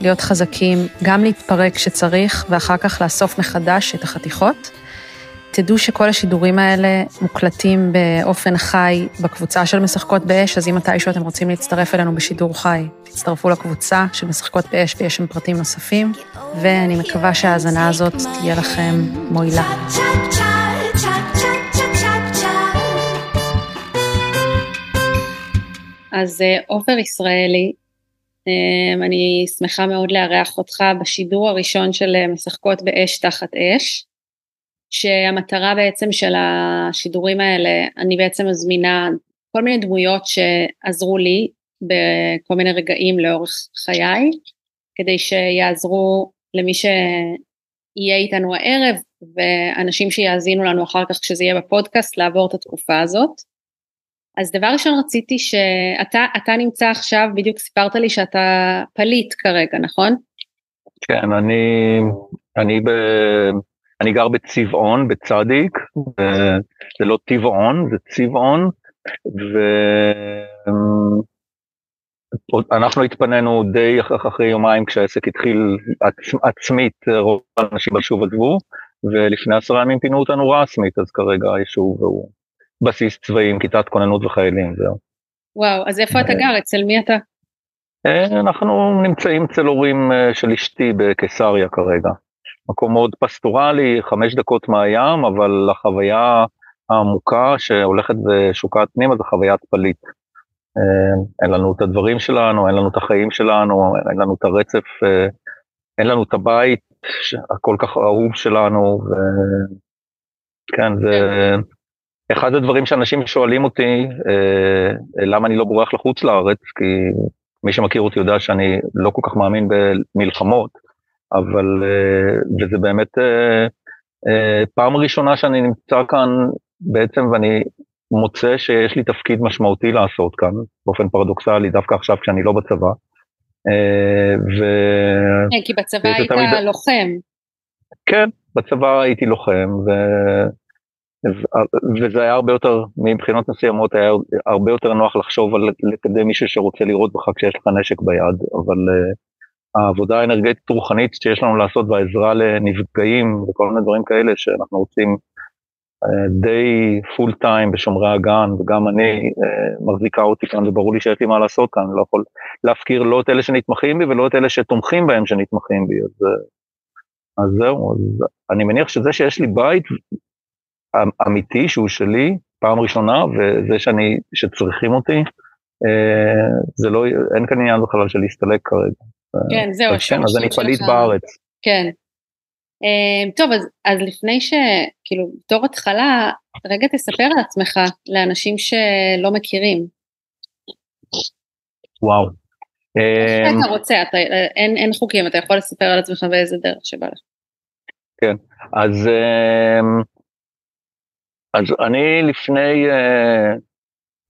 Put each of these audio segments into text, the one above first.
להיות חזקים, גם להתפרק כשצריך, ואחר כך לאסוף מחדש את החתיכות. תדעו שכל השידורים האלה מוקלטים באופן חי בקבוצה של משחקות באש, אז אם מתישהו אתם רוצים להצטרף אלינו בשידור חי, תצטרפו לקבוצה של משחקות באש ויש שם פרטים נוספים, ואני מקווה שההאזנה הזאת תהיה לכם מועילה. אז אה, עופר ישראלי, אני שמחה מאוד לארח אותך בשידור הראשון של אה, משחקות באש תחת אש. שהמטרה בעצם של השידורים האלה, אני בעצם מזמינה כל מיני דמויות שעזרו לי בכל מיני רגעים לאורך חיי, כדי שיעזרו למי שיהיה איתנו הערב, ואנשים שיאזינו לנו אחר כך כשזה יהיה בפודקאסט, לעבור את התקופה הזאת. אז דבר ראשון רציתי שאתה נמצא עכשיו, בדיוק סיפרת לי שאתה פליט כרגע, נכון? כן, אני, אני ב... אני גר בצבעון, בצדיק, זה לא טבעון, זה צבעון, ואנחנו התפנינו די אחרי יומיים כשהעסק התחיל עצ... עצמית, רוב האנשים בשוב עזבו, ולפני עשרה ימים פינו אותנו רסמית, אז כרגע היישוב הוא בסיס צבאי עם כיתת כוננות וחיילים, זהו. וואו, אז איפה אתה גר? אצל מי אתה? אה, אנחנו נמצאים אצל הורים אה, של אשתי בקיסריה כרגע. מקום מאוד פסטורלי, חמש דקות מהים, אבל החוויה העמוקה שהולכת ושוקעת פנימה זה חוויית פליט. אה, אין לנו את הדברים שלנו, אין לנו את החיים שלנו, אין לנו את הרצף, אה, אין לנו את הבית הכל כך אהוב שלנו, וכן, זה אחד הדברים שאנשים שואלים אותי, אה, למה אני לא בורח לחוץ לארץ, כי מי שמכיר אותי יודע שאני לא כל כך מאמין במלחמות, אבל, אה, וזה באמת אה, אה, פעם ראשונה שאני נמצא כאן בעצם ואני מוצא שיש לי תפקיד משמעותי לעשות כאן, באופן פרדוקסלי, דווקא עכשיו כשאני לא בצבא. ו... כן, כי בצבא היית תמיד... לוחם. כן, בצבא הייתי לוחם, ו... וזה היה הרבה יותר, מבחינות מסוימות היה הרבה יותר נוח לחשוב על לקדם מישהו שרוצה לראות בך כשיש לך נשק ביד, אבל העבודה האנרגטית רוחנית שיש לנו לעשות והעזרה לנפגעים וכל מיני דברים כאלה שאנחנו רוצים אה, די פול טיים בשומרי הגן וגם אני אה, מחזיקה אותי כאן וברור לי שיש לי מה לעשות כאן, אני לא יכול להפקיר לא את אלה שנתמכים בי ולא את אלה שתומכים בהם שנתמכים בי, אז, אה, אז זהו, אז אני מניח שזה שיש לי בית אמיתי שהוא שלי פעם ראשונה וזה שאני, שצריכים אותי, זה לא, אין כאן עניין בכלל של להסתלק כרגע. כן, זהו. כן, אז אני פליט בארץ. כן. אמ, טוב, אז, אז לפני שכאילו, בתור התחלה, רגע תספר על עצמך לאנשים שלא מכירים. וואו. איך אתה אמ, רוצה, אתה, אין, אין חוקים, אתה יכול לספר על עצמך באיזה דרך שבא לך. כן, אז, אמ, אז אני לפני, אה,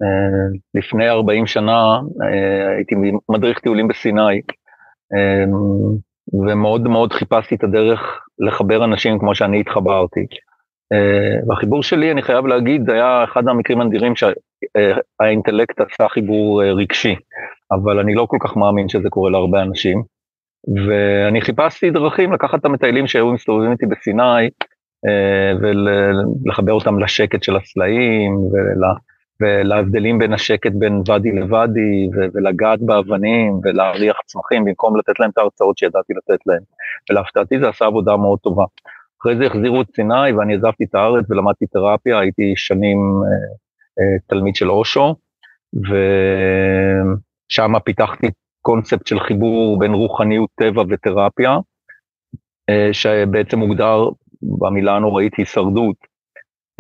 אה, לפני 40 שנה אה, הייתי מדריך טיולים בסיני. ומאוד מאוד חיפשתי את הדרך לחבר אנשים כמו שאני התחברתי. והחיבור שלי, אני חייב להגיד, היה אחד המקרים הנדירים שהאינטלקט עשה חיבור רגשי, אבל אני לא כל כך מאמין שזה קורה להרבה אנשים. ואני חיפשתי דרכים לקחת את המטיילים שהיו מסתובבים איתי בסיני, ולחבר אותם לשקט של הסלעים, ול... ולהבדלים בין השקט בין ואדי לוואדי, ולגעת באבנים, ולהריח צמחים, במקום לתת להם את ההרצאות שידעתי לתת להם. ולהפתעתי זה עשה עבודה מאוד טובה. אחרי זה החזירו את סיני ואני עזבתי את הארץ ולמדתי תרפיה, הייתי שנים אה, אה, תלמיד של אושו, ושם פיתחתי קונספט של חיבור בין רוחניות טבע ותרפיה, אה, שבעצם מוגדר במילה הנוראית הישרדות,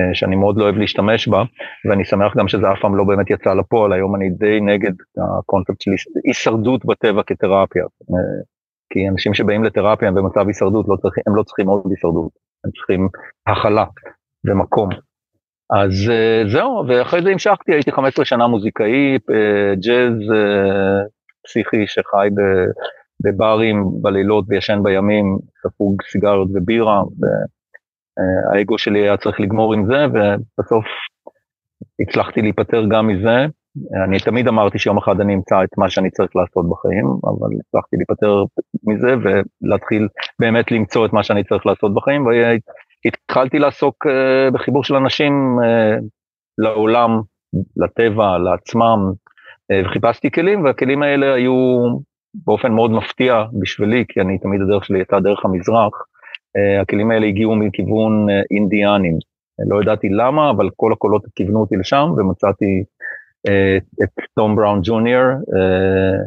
אה, שאני מאוד לא אוהב להשתמש בה, ואני שמח גם שזה אף פעם לא באמת יצא לפועל, היום אני די נגד הקונספט של הישרדות בטבע כתרפיה. אה, כי אנשים שבאים לתרפיה הם במצב הישרדות, לא צריכים, הם לא צריכים עוד הישרדות, הם צריכים הכלה ומקום. אז זהו, ואחרי זה המשכתי, הייתי 15 שנה מוזיקאי, ג'אז פסיכי שחי בברים בלילות וישן בימים, ספוג סיגריות ובירה, והאגו שלי היה צריך לגמור עם זה, ובסוף הצלחתי להיפטר גם מזה. אני תמיד אמרתי שיום אחד אני אמצא את מה שאני צריך לעשות בחיים, אבל הצלחתי להיפטר מזה ולהתחיל באמת למצוא את מה שאני צריך לעשות בחיים, והתחלתי לעסוק אה, בחיבור של אנשים אה, לעולם, לטבע, לעצמם, אה, וחיפשתי כלים, והכלים האלה היו באופן מאוד מפתיע בשבילי, כי אני תמיד הדרך שלי הייתה דרך המזרח, אה, הכלים האלה הגיעו מכיוון אה, אינדיאנים. לא ידעתי למה, אבל כל הקולות כיוונו אותי לשם, ומצאתי את תום בראון ג'וניור,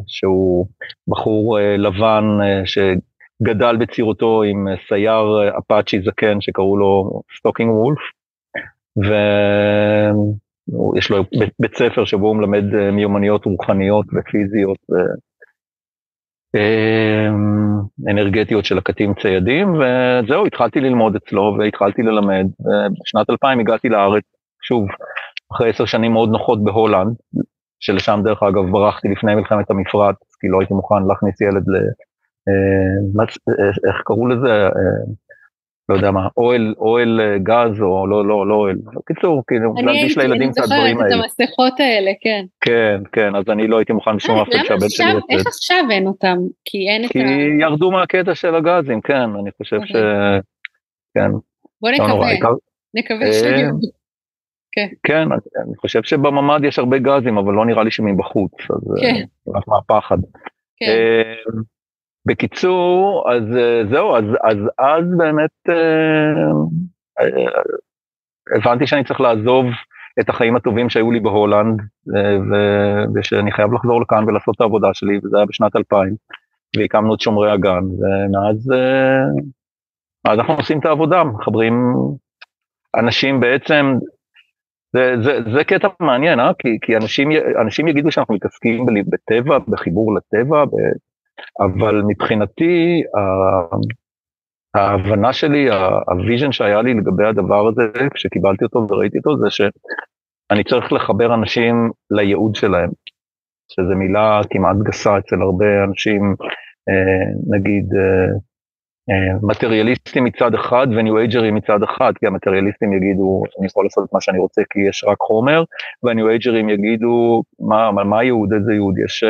שהוא בחור לבן שגדל בצעירותו עם סייר אפאצ'י זקן שקראו לו סטוקינג וולף, יש לו בית ספר שבו הוא מלמד אה, מיומנויות רוחניות ופיזיות ואנרגטיות אה, של הקטים ציידים, וזהו, התחלתי ללמוד אצלו והתחלתי ללמד, ובשנת 2000 הגעתי לארץ, שוב, אחרי עשר שנים מאוד נוחות בהולנד, שלשם דרך אגב ברחתי לפני מלחמת המפרץ, כי לא הייתי מוכן להכניס ילד ל... אה, איך קראו לזה? לא יודע מה, אוהל, אוהל אה, גז או לא, לא, לא אוהל. בקיצור, כאילו, להלביש לילדים את הדברים האלה. אני זוכרת את המסכות האלה, כן. כן, כן, אז אני לא הייתי מוכן לשמוע אף אחד שהבן שלי יוצא. איך עכשיו אין אותם? כי אין את ה... כי ירדו מהקטע של הגזים, כן, אני חושב ש... כן. בוא לא נקווה, נקווה. אה, כן. כן, אני חושב שבממ"ד יש הרבה גזים, אבל לא נראה לי שמבחוץ, אז אה, כן. רק מהפחד. כן. בקיצור, אז אה, זהו, אז אז, אז באמת אה, אה, הבנתי שאני צריך לעזוב את החיים הטובים שהיו לי בהולנד, ושאני חייב לחזור לכאן ולעשות את העבודה שלי, וזה היה בשנת 2000, והקמנו את שומרי הגן, ומאז אז אנחנו עושים את העבודה, מחברים אנשים בעצם, זה, זה, זה קטע מעניין, אה? כי, כי אנשים, אנשים יגידו שאנחנו מתעסקים בטבע, בחיבור לטבע, אבל מבחינתי, ההבנה שלי, ה vision שהיה לי לגבי הדבר הזה, כשקיבלתי אותו וראיתי אותו, זה שאני צריך לחבר אנשים לייעוד שלהם, שזו מילה כמעט גסה אצל הרבה אנשים, אה, נגיד, אה, אה, מטריאליסטים מצד אחד וניו אייג'רים מצד אחד, כי המטריאליסטים יגידו, אני יכול לעשות מה שאני רוצה כי יש רק חומר, והניו אייג'רים יגידו, מה, מה ייעוד, איזה ייעוד, יש אה,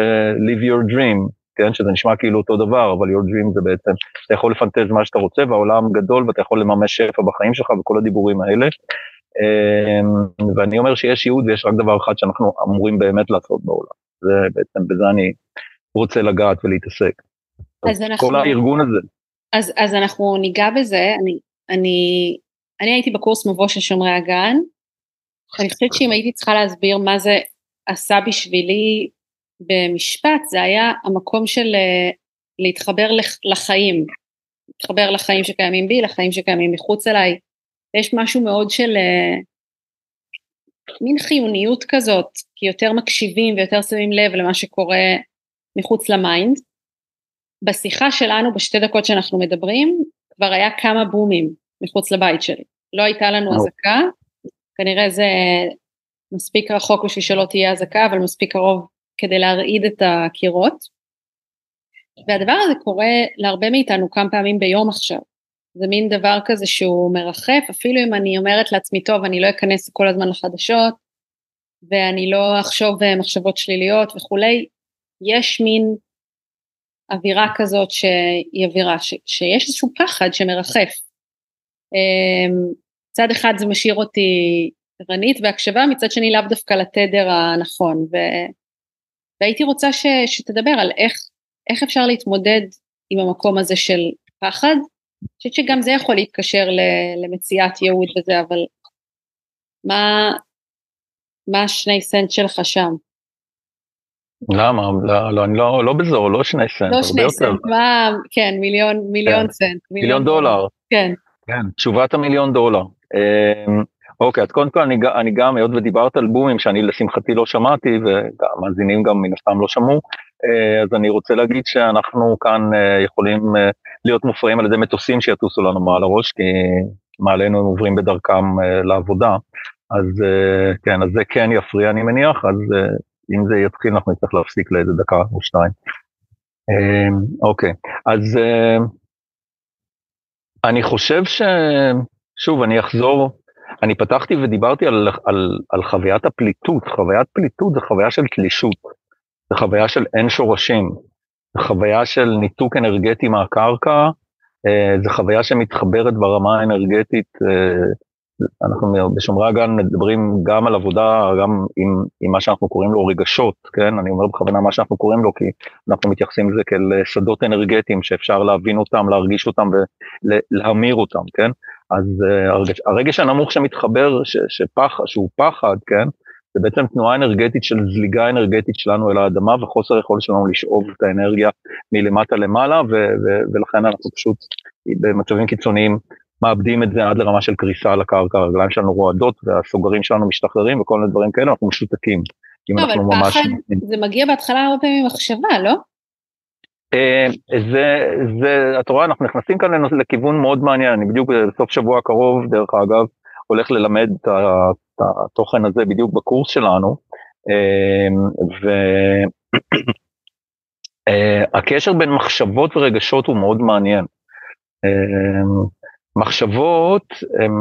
live your dream, כן, שזה נשמע כאילו אותו דבר, אבל your dream זה בעצם, אתה יכול לפנטז מה שאתה רוצה, והעולם גדול ואתה יכול לממש שפע בחיים שלך וכל הדיבורים האלה. אמ, ואני אומר שיש ייעוד ויש רק דבר אחד שאנחנו אמורים באמת לעשות בעולם. זה בעצם, בזה אני רוצה לגעת ולהתעסק. אז, אז אנחנו... כל הארגון הזה. אז, אז אנחנו ניגע בזה, אני, אני, אני הייתי בקורס מבוא של שומרי הגן, אני חושבת שאם הייתי צריכה להסביר מה זה עשה בשבילי במשפט זה היה המקום של אה, להתחבר לחיים, להתחבר לחיים שקיימים בי, לחיים שקיימים מחוץ אליי. יש משהו מאוד של אה, מין חיוניות כזאת, כי יותר מקשיבים ויותר שמים לב למה שקורה מחוץ ל mind. בשיחה שלנו בשתי דקות שאנחנו מדברים, כבר היה כמה בומים מחוץ לבית שלי. לא הייתה לנו אזעקה, כנראה זה מספיק רחוק בשביל שלא תהיה אזעקה, אבל מספיק קרוב כדי להרעיד את הקירות. והדבר הזה קורה להרבה מאיתנו כמה פעמים ביום עכשיו. זה מין דבר כזה שהוא מרחף, אפילו אם אני אומרת לעצמי, טוב, אני לא אכנס כל הזמן לחדשות, ואני לא אחשוב אה, מחשבות שליליות וכולי, יש מין אווירה כזאת שהיא אווירה, ש, שיש איזשהו פחד שמרחף. אמ, מצד אחד זה משאיר אותי ערנית והקשבה, מצד שני לאו דווקא לתדר הנכון, ו, והייתי רוצה ש, שתדבר על איך, איך אפשר להתמודד עם המקום הזה של פחד, אני חושבת שגם זה יכול להתקשר למציאת ייעוד וזה, אבל מה, מה השני סנט שלך שם? למה? לא, לא, אני לא, לא בזול, לא שני סנט, לא שני סנט, יותר. מה, כן, מיליון, מיליון כן. סנט. מיליון, מיליון דולר. כן. כן, תשובת המיליון דולר. אוקיי, אז קודם כל אני, אני גם, היות ודיברת על בומים שאני לשמחתי לא שמעתי, והמאזינים גם מן הסתם לא שמעו, אה, אז אני רוצה להגיד שאנחנו כאן אה, יכולים אה, להיות מופרעים על ידי מטוסים שיטוסו לנו מעל הראש, כי מעלינו הם עוברים בדרכם לעבודה. אז כן, אז זה כן יפריע אני מניח, אז אם זה יתחיל אנחנו נצטרך להפסיק לאיזה דקה או שתיים. אוקיי, אז אני חושב ש... שוב, אני אחזור, אני פתחתי ודיברתי על, על, על חוויית הפליטות, חוויית פליטות זה חוויה של תלישות, זה חוויה של אין שורשים, זה חוויה של ניתוק אנרגטי מהקרקע, אה, זה חוויה שמתחברת ברמה האנרגטית אה, אנחנו בשומרי הגן מדברים גם על עבודה, גם עם, עם מה שאנחנו קוראים לו רגשות, כן? אני אומר בכוונה מה שאנחנו קוראים לו, כי אנחנו מתייחסים לזה כאל שדות אנרגטיים שאפשר להבין אותם, להרגיש אותם ולהמיר אותם, כן? אז uh, הרגש, הרגש הנמוך שמתחבר, ש, שפח, שהוא פחד, כן? זה בעצם תנועה אנרגטית של זליגה אנרגטית שלנו אל האדמה וחוסר יכולת שלנו לשאוב את האנרגיה מלמטה למעלה, ו, ו, ולכן אנחנו פשוט במצבים קיצוניים מאבדים את זה עד לרמה של קריסה על הקרקע, הרגליים שלנו רועדות והסוגרים שלנו משתחררים וכל מיני דברים כאלה, אנחנו משותקים. לא, אבל פחד, זה מגיע בהתחלה הרבה פעמים ממחשבה, לא? אה, זה, זה, את רואה, אנחנו נכנסים כאן לכיוון מאוד מעניין, אני בדיוק בסוף שבוע הקרוב, דרך אגב, הולך ללמד את התוכן הזה בדיוק בקורס שלנו, והקשר אה, בין מחשבות ורגשות הוא מאוד מעניין. מחשבות הן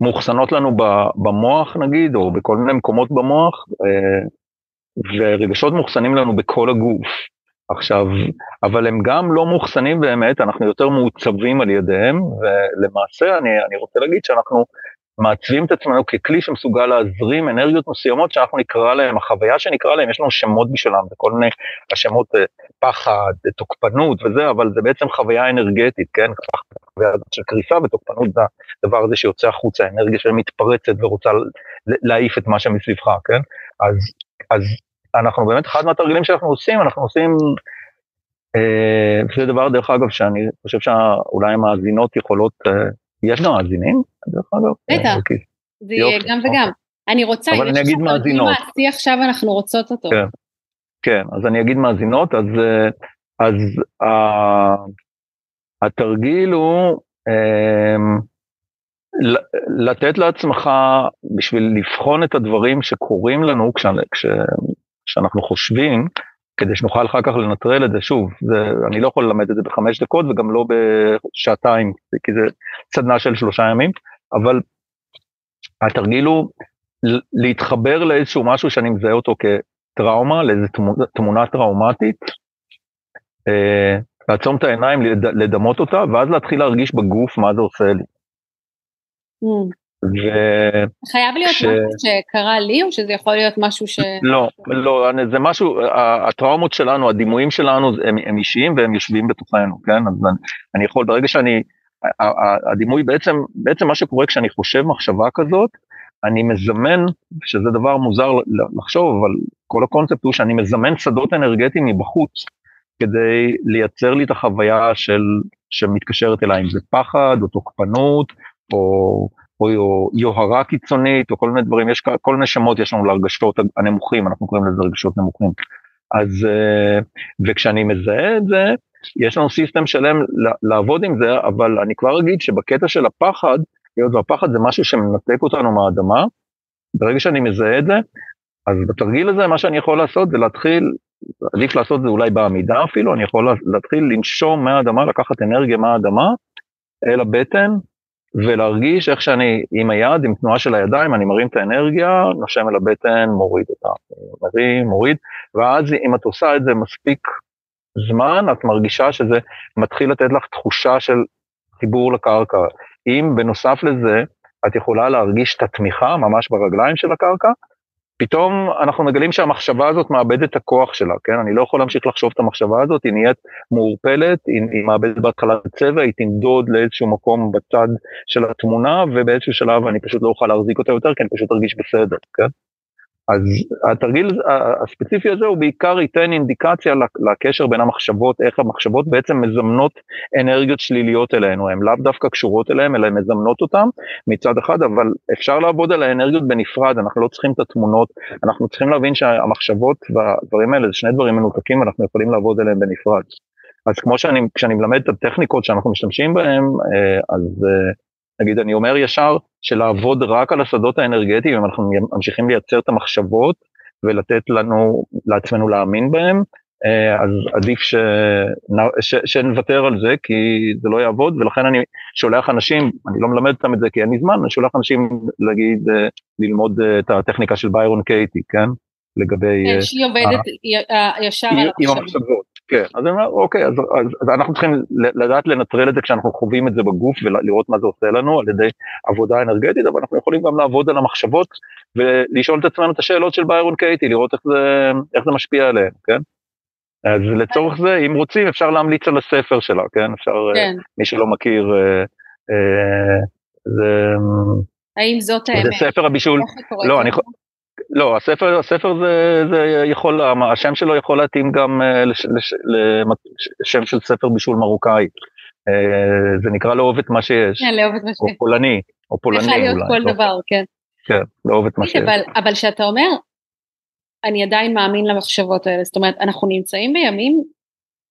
מאוחסנות לנו במוח נגיד, או בכל מיני מקומות במוח, אה, ורגשות מאוחסנים לנו בכל הגוף. עכשיו, אבל הם גם לא מאוחסנים באמת, אנחנו יותר מעוצבים על ידיהם, ולמעשה אני, אני רוצה להגיד שאנחנו מעצבים את עצמנו ככלי שמסוגל להזרים אנרגיות מסוימות שאנחנו נקרא להם, החוויה שנקרא להם, יש לנו שמות בשבילם, זה כל מיני השמות אה, פחד, תוקפנות וזה, אבל זה בעצם חוויה אנרגטית, כן? חוויה של קריסה ותוקפנות זה הדבר הזה שיוצא החוצה, אנרגיה שמתפרצת ורוצה להעיף את מה שמסביבך, כן? אז, אז אנחנו באמת, אחד מהתרגילים שאנחנו עושים, אנחנו עושים, אה, זה דבר דרך אגב שאני חושב שאולי המאזינות יכולות, אה, יש גם מאזינים? דרך אגב? בטח, אוקיי. זה יהיה גם וגם. אני רוצה, אבל אני אגיד מאזינות. מעשי עכשיו אנחנו רוצות אותו. כן, כן, אז אני אגיד מאזינות, אז, אה, אז uh, התרגיל הוא um, לתת לעצמך, בשביל לבחון את הדברים שקורים לנו כש, כש, כשאנחנו חושבים, כדי שנוכל אחר כך לנטרל את זה, שוב, זה, אני לא יכול ללמד את זה בחמש דקות וגם לא בשעתיים, כי זה סדנה של שלושה ימים, אבל התרגיל הוא להתחבר לאיזשהו משהו שאני מזהה אותו כטראומה, לאיזו תמונה, טראומטית, אה, לעצום את העיניים, לד, לדמות אותה, ואז להתחיל להרגיש בגוף מה זה עושה לי. Mm. ו... חייב להיות ש... משהו שקרה לי, או שזה יכול להיות משהו ש... לא, לא, זה משהו, הטראומות שלנו, הדימויים שלנו הם, הם אישיים והם יושבים בתוכנו, כן? אז אני, אני יכול, ברגע שאני, הדימוי בעצם, בעצם מה שקורה כשאני חושב מחשבה כזאת, אני מזמן, שזה דבר מוזר לחשוב, אבל כל הקונספט הוא שאני מזמן שדות אנרגטיים מבחוץ, כדי לייצר לי את החוויה של, שמתקשרת אליי, אם זה פחד או תוקפנות, או או יוהרה קיצונית, או כל מיני דברים, יש כל מיני שמות יש לנו לרגשות הנמוכים, אנחנו קוראים לזה רגשות נמוכים. אז, אה, וכשאני מזהה את זה, יש לנו סיסטם שלם לעבוד עם זה, אבל אני כבר אגיד שבקטע של הפחד, היות והפחד זה משהו שמנתק אותנו מהאדמה, ברגע שאני מזהה את זה, אז בתרגיל הזה מה שאני יכול לעשות זה להתחיל, עדיף לעשות את זה אולי בעמידה אפילו, אני יכול להתחיל לנשום מהאדמה, לקחת אנרגיה מהאדמה אל הבטן, ולהרגיש איך שאני עם היד, עם תנועה של הידיים, אני מרים את האנרגיה, נושם אל הבטן, מוריד אותה, מרים, מוריד, ואז אם את עושה את זה מספיק זמן, את מרגישה שזה מתחיל לתת לך תחושה של חיבור לקרקע. אם בנוסף לזה, את יכולה להרגיש את התמיכה ממש ברגליים של הקרקע, פתאום אנחנו מגלים שהמחשבה הזאת מאבדת את הכוח שלה, כן? אני לא יכול להמשיך לחשוב את המחשבה הזאת, היא נהיית מעורפלת, היא, היא מאבדת בהתחלה צבע, היא תנדוד לאיזשהו מקום בצד של התמונה, ובאיזשהו שלב אני פשוט לא אוכל להחזיק אותה יותר, כי אני פשוט ארגיש בסדר, כן? אז התרגיל הספציפי הזה הוא בעיקר ייתן אינדיקציה לקשר בין המחשבות, איך המחשבות בעצם מזמנות אנרגיות שליליות אלינו, הן לאו דווקא קשורות אליהן, אלא הן מזמנות אותן מצד אחד, אבל אפשר לעבוד על האנרגיות בנפרד, אנחנו לא צריכים את התמונות, אנחנו צריכים להבין שהמחשבות והדברים האלה זה שני דברים מנותקים, אנחנו יכולים לעבוד עליהם בנפרד. אז כמו שאני, כשאני מלמד את הטכניקות שאנחנו משתמשים בהן, אה, אז אה, נגיד אני אומר ישר שלעבוד רק על השדות האנרגטיים, אם אנחנו ממשיכים לייצר את המחשבות ולתת לנו, לעצמנו להאמין בהם, אה, אז עדיף ש... ש... שנוותר על זה כי זה לא יעבוד ולכן אני שולח אנשים, אני לא מלמד אותם את זה כי אין לי זמן, אני שולח אנשים להגיד, אה, ללמוד אה, את הטכניקה של ביירון קייטי, כן? לגבי... כן, שהיא עובדת ישר על המחשבות. כן, אז אני אומר, אוקיי, אז, אז, אז אנחנו צריכים לדעת לנטרל את זה כשאנחנו חווים את זה בגוף ולראות מה זה עושה לנו על ידי עבודה אנרגטית, אבל אנחנו יכולים גם לעבוד על המחשבות ולשאול את עצמנו את השאלות של ביירון קייטי, לראות איך זה, איך זה משפיע עליהם, כן? אז לצורך זה, אם רוצים, אפשר להמליץ על הספר שלה, כן? אפשר, אה, כן. מי שלא מכיר, אה, אה, זה... האם זאת האמת? זה ספר הבישול, לא, אני. לא, הספר, הספר זה, זה יכול, השם שלו יכול להתאים גם אה, לשם של ספר בישול מרוקאי. אה, זה נקרא לאהוב את מה שיש. כן, לאהוב את מה שיש. או פולני, או פולני אולי. יכול להיות כל לא. דבר, כן. כן, לאהוב את מה שיש. אבל כשאתה אומר, אני עדיין מאמין למחשבות האלה, זאת אומרת, אנחנו נמצאים בימים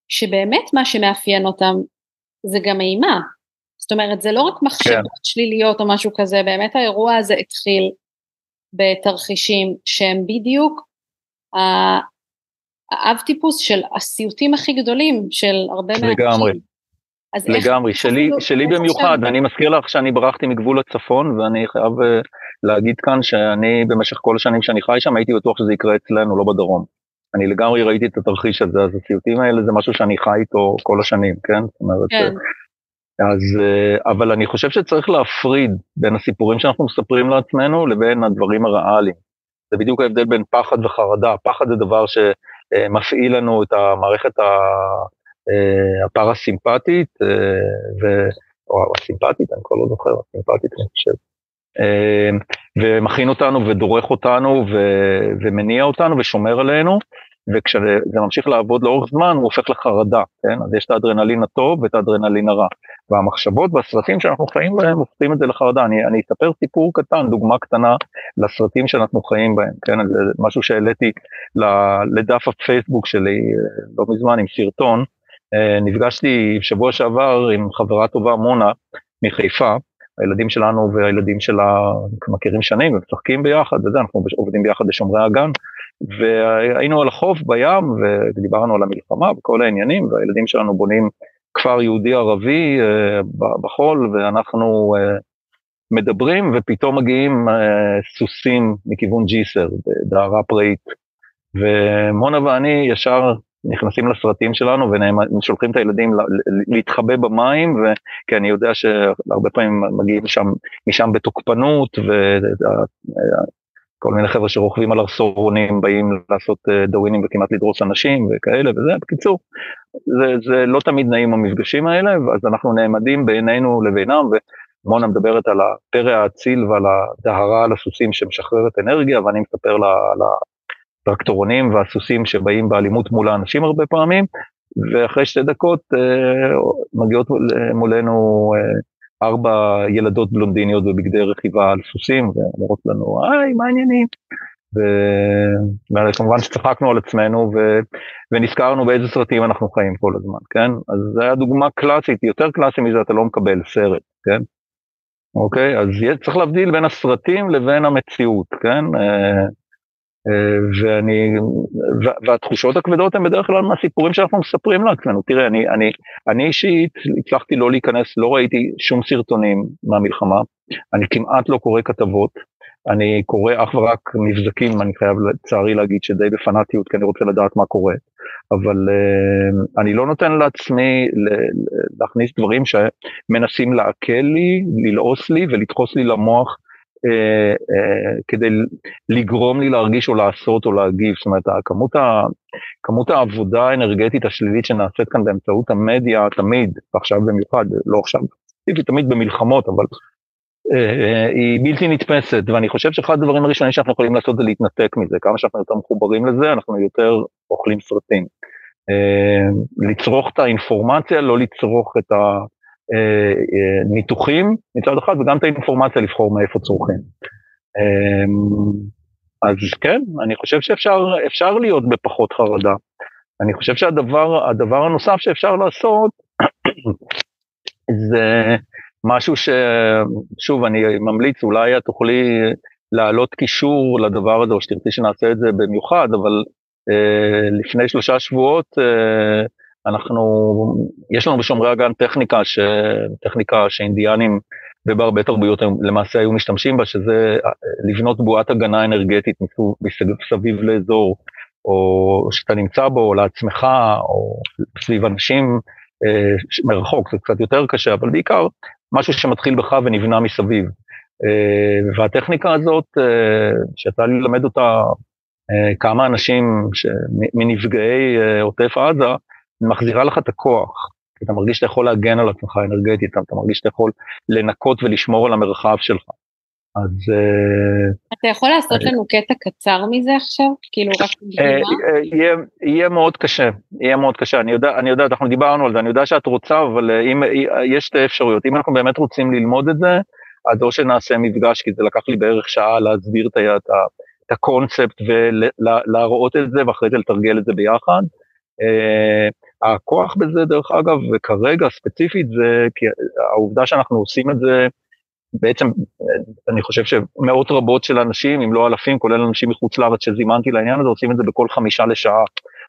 שבאמת מה שמאפיין אותם זה גם אימה. זאת אומרת, זה לא רק מחשבות כן. שליליות או משהו כזה, באמת האירוע הזה התחיל בתרחישים שהם בדיוק האב טיפוס של הסיוטים הכי גדולים של הרבה מהאנשים. לגמרי. לגמרי, שלי, שלי במיוחד, אני מזכיר לך שאני ברחתי מגבול הצפון ואני חייב uh, להגיד כאן שאני במשך כל השנים שאני חי שם הייתי בטוח שזה יקרה אצלנו, לא בדרום. אני לגמרי ראיתי את התרחיש הזה, אז הסיוטים האלה זה משהו שאני חי איתו כל השנים, כן? זאת אומרת, כן. אז, אה, אבל אני חושב שצריך להפריד בין הסיפורים שאנחנו מספרים לעצמנו לבין הדברים הריאליים. זה בדיוק ההבדל בין פחד וחרדה. פחד זה דבר שמפעיל לנו את המערכת אה, הפרסימפטית, אה, ו... או הסימפטית, אני כבר לא זוכר, הסימפטית אני חושב. ומכין אותנו ודורך אותנו ו... ומניע אותנו ושומר עלינו, וכשזה ממשיך לעבוד לאורך זמן הוא הופך לחרדה, כן? אז יש את האדרנלין הטוב ואת האדרנלין הרע. והמחשבות והסרטים שאנחנו חיים בהם הופכים את זה לחרדה. אני, אני אספר סיפור קטן, דוגמה קטנה לסרטים שאנחנו חיים בהם, כן? זה משהו שהעליתי לדף הפייסבוק שלי אה, לא מזמן עם סרטון. אה, נפגשתי שבוע שעבר עם חברה טובה מונה מחיפה, הילדים שלנו והילדים שלה מכירים שנים ומשחקים ביחד, וזה, אנחנו עובדים ביחד בשומרי הגן, והיינו על החוף בים ודיברנו על המלחמה וכל העניינים, והילדים שלנו בונים כפר יהודי ערבי אה, בחול, ואנחנו אה, מדברים ופתאום מגיעים אה, סוסים מכיוון ג'יסר, בדהרה פראית, ומונה ואני ישר נכנסים לסרטים שלנו ושולחים את הילדים להתחבא במים, כי אני יודע שהרבה פעמים מגיעים שם, משם בתוקפנות, וכל מיני חבר'ה שרוכבים על ארסורונים באים לעשות אה, דווינים וכמעט לדרוס אנשים וכאלה וזה, בקיצור, זה, זה לא תמיד נעים המפגשים האלה, אז אנחנו נעמדים בינינו לבינם, ומונה מדברת על הפרא האציל ועל הדהרה על הסוסים שמשחררת אנרגיה, ואני מספר לה, על הטרקטורונים והסוסים שבאים באלימות מול האנשים הרבה פעמים, ואחרי שתי דקות אה, מגיעות מולנו אה, ארבע ילדות בלונדיניות בבגדי רכיבה על סוסים, ואומרות לנו, היי, מה העניינים? וכמובן שצחקנו על עצמנו ו... ונזכרנו באיזה סרטים אנחנו חיים כל הזמן, כן? אז זו הייתה דוגמה קלאסית, יותר קלאסי מזה אתה לא מקבל סרט, כן? אוקיי? אז צריך להבדיל בין הסרטים לבין המציאות, כן? אה, אה, ואני, והתחושות הכבדות הן בדרך כלל מהסיפורים שאנחנו מספרים לעצמנו. תראה, אני, אני, אני אישית הצלחתי לא להיכנס, לא ראיתי שום סרטונים מהמלחמה, אני כמעט לא קורא כתבות, אני קורא אך ורק מבזקים, אני חייב לצערי להגיד שדי בפנאטיות, כי אני רוצה לדעת מה קורה, אבל uh, אני לא נותן לעצמי להכניס דברים שמנסים לעכל לי, ללעוס לי ולדחוס לי למוח אה, אה, כדי לגרום לי להרגיש או לעשות או להגיב, זאת אומרת, כמות, כמות העבודה האנרגטית השלילית שנעשית כאן באמצעות המדיה תמיד, ועכשיו במיוחד, לא עכשיו, תמיד במלחמות, אבל אה, היא בלתי נתפסת, ואני חושב שאחד הדברים הראשונים שאנחנו יכולים לעשות זה להתנתק מזה, כמה שאנחנו יותר מחוברים לזה, אנחנו יותר אוכלים סרטים. לצרוך את האינפורמציה, לא לצרוך את ה... אה, אה, ניתוחים מצד אחד וגם את האינפורמציה לבחור מאיפה צורכים. אמ, אז כן, אני חושב שאפשר להיות בפחות חרדה. אני חושב שהדבר הדבר הנוסף שאפשר לעשות זה משהו ששוב אני ממליץ אולי את תוכלי להעלות קישור לדבר הזה או שתרצי שנעשה את זה במיוחד אבל אה, לפני שלושה שבועות אה, אנחנו, יש לנו בשומרי הגן טכניקה, ש, טכניקה שאינדיאנים ובהרבה תרבויות למעשה היו משתמשים בה, שזה אה, לבנות בועת הגנה אנרגטית מסביב לאזור, או שאתה נמצא בו, או לעצמך, או סביב אנשים אה, מרחוק, זה קצת יותר קשה, אבל בעיקר משהו שמתחיל בך ונבנה מסביב. אה, והטכניקה הזאת, אה, לי ללמד אותה אה, כמה אנשים מנפגעי אה, עוטף עזה, מחזירה לך את הכוח. אתה מרגיש שאתה יכול להגן על עצמך אנרגטית, אתה מרגיש שאתה יכול לנקות ולשמור על המרחב שלך. אז... אה, אתה יכול לעשות לנו קטע קצר מזה עכשיו? כאילו רק אה, דוגמה? יהיה מאוד קשה, יהיה מאוד קשה. אני יודע, אני יודע, אנחנו דיברנו על זה, אני יודע שאת רוצה, אבל אה, אם, יש שתי אפשרויות. אם אנחנו באמת רוצים ללמוד את זה, אז או שנעשה מפגש, כי זה לקח לי בערך שעה להסביר את הקונספט ולהראות את זה, ואחרי זה לתרגל את זה ביחד. הכוח בזה, דרך אגב, וכרגע ספציפית זה כי העובדה שאנחנו עושים את זה, בעצם אני חושב שמאות רבות של אנשים, אם לא אלפים, כולל אנשים מחוץ לארץ שזימנתי לעניין הזה, עושים את זה בכל חמישה לשעה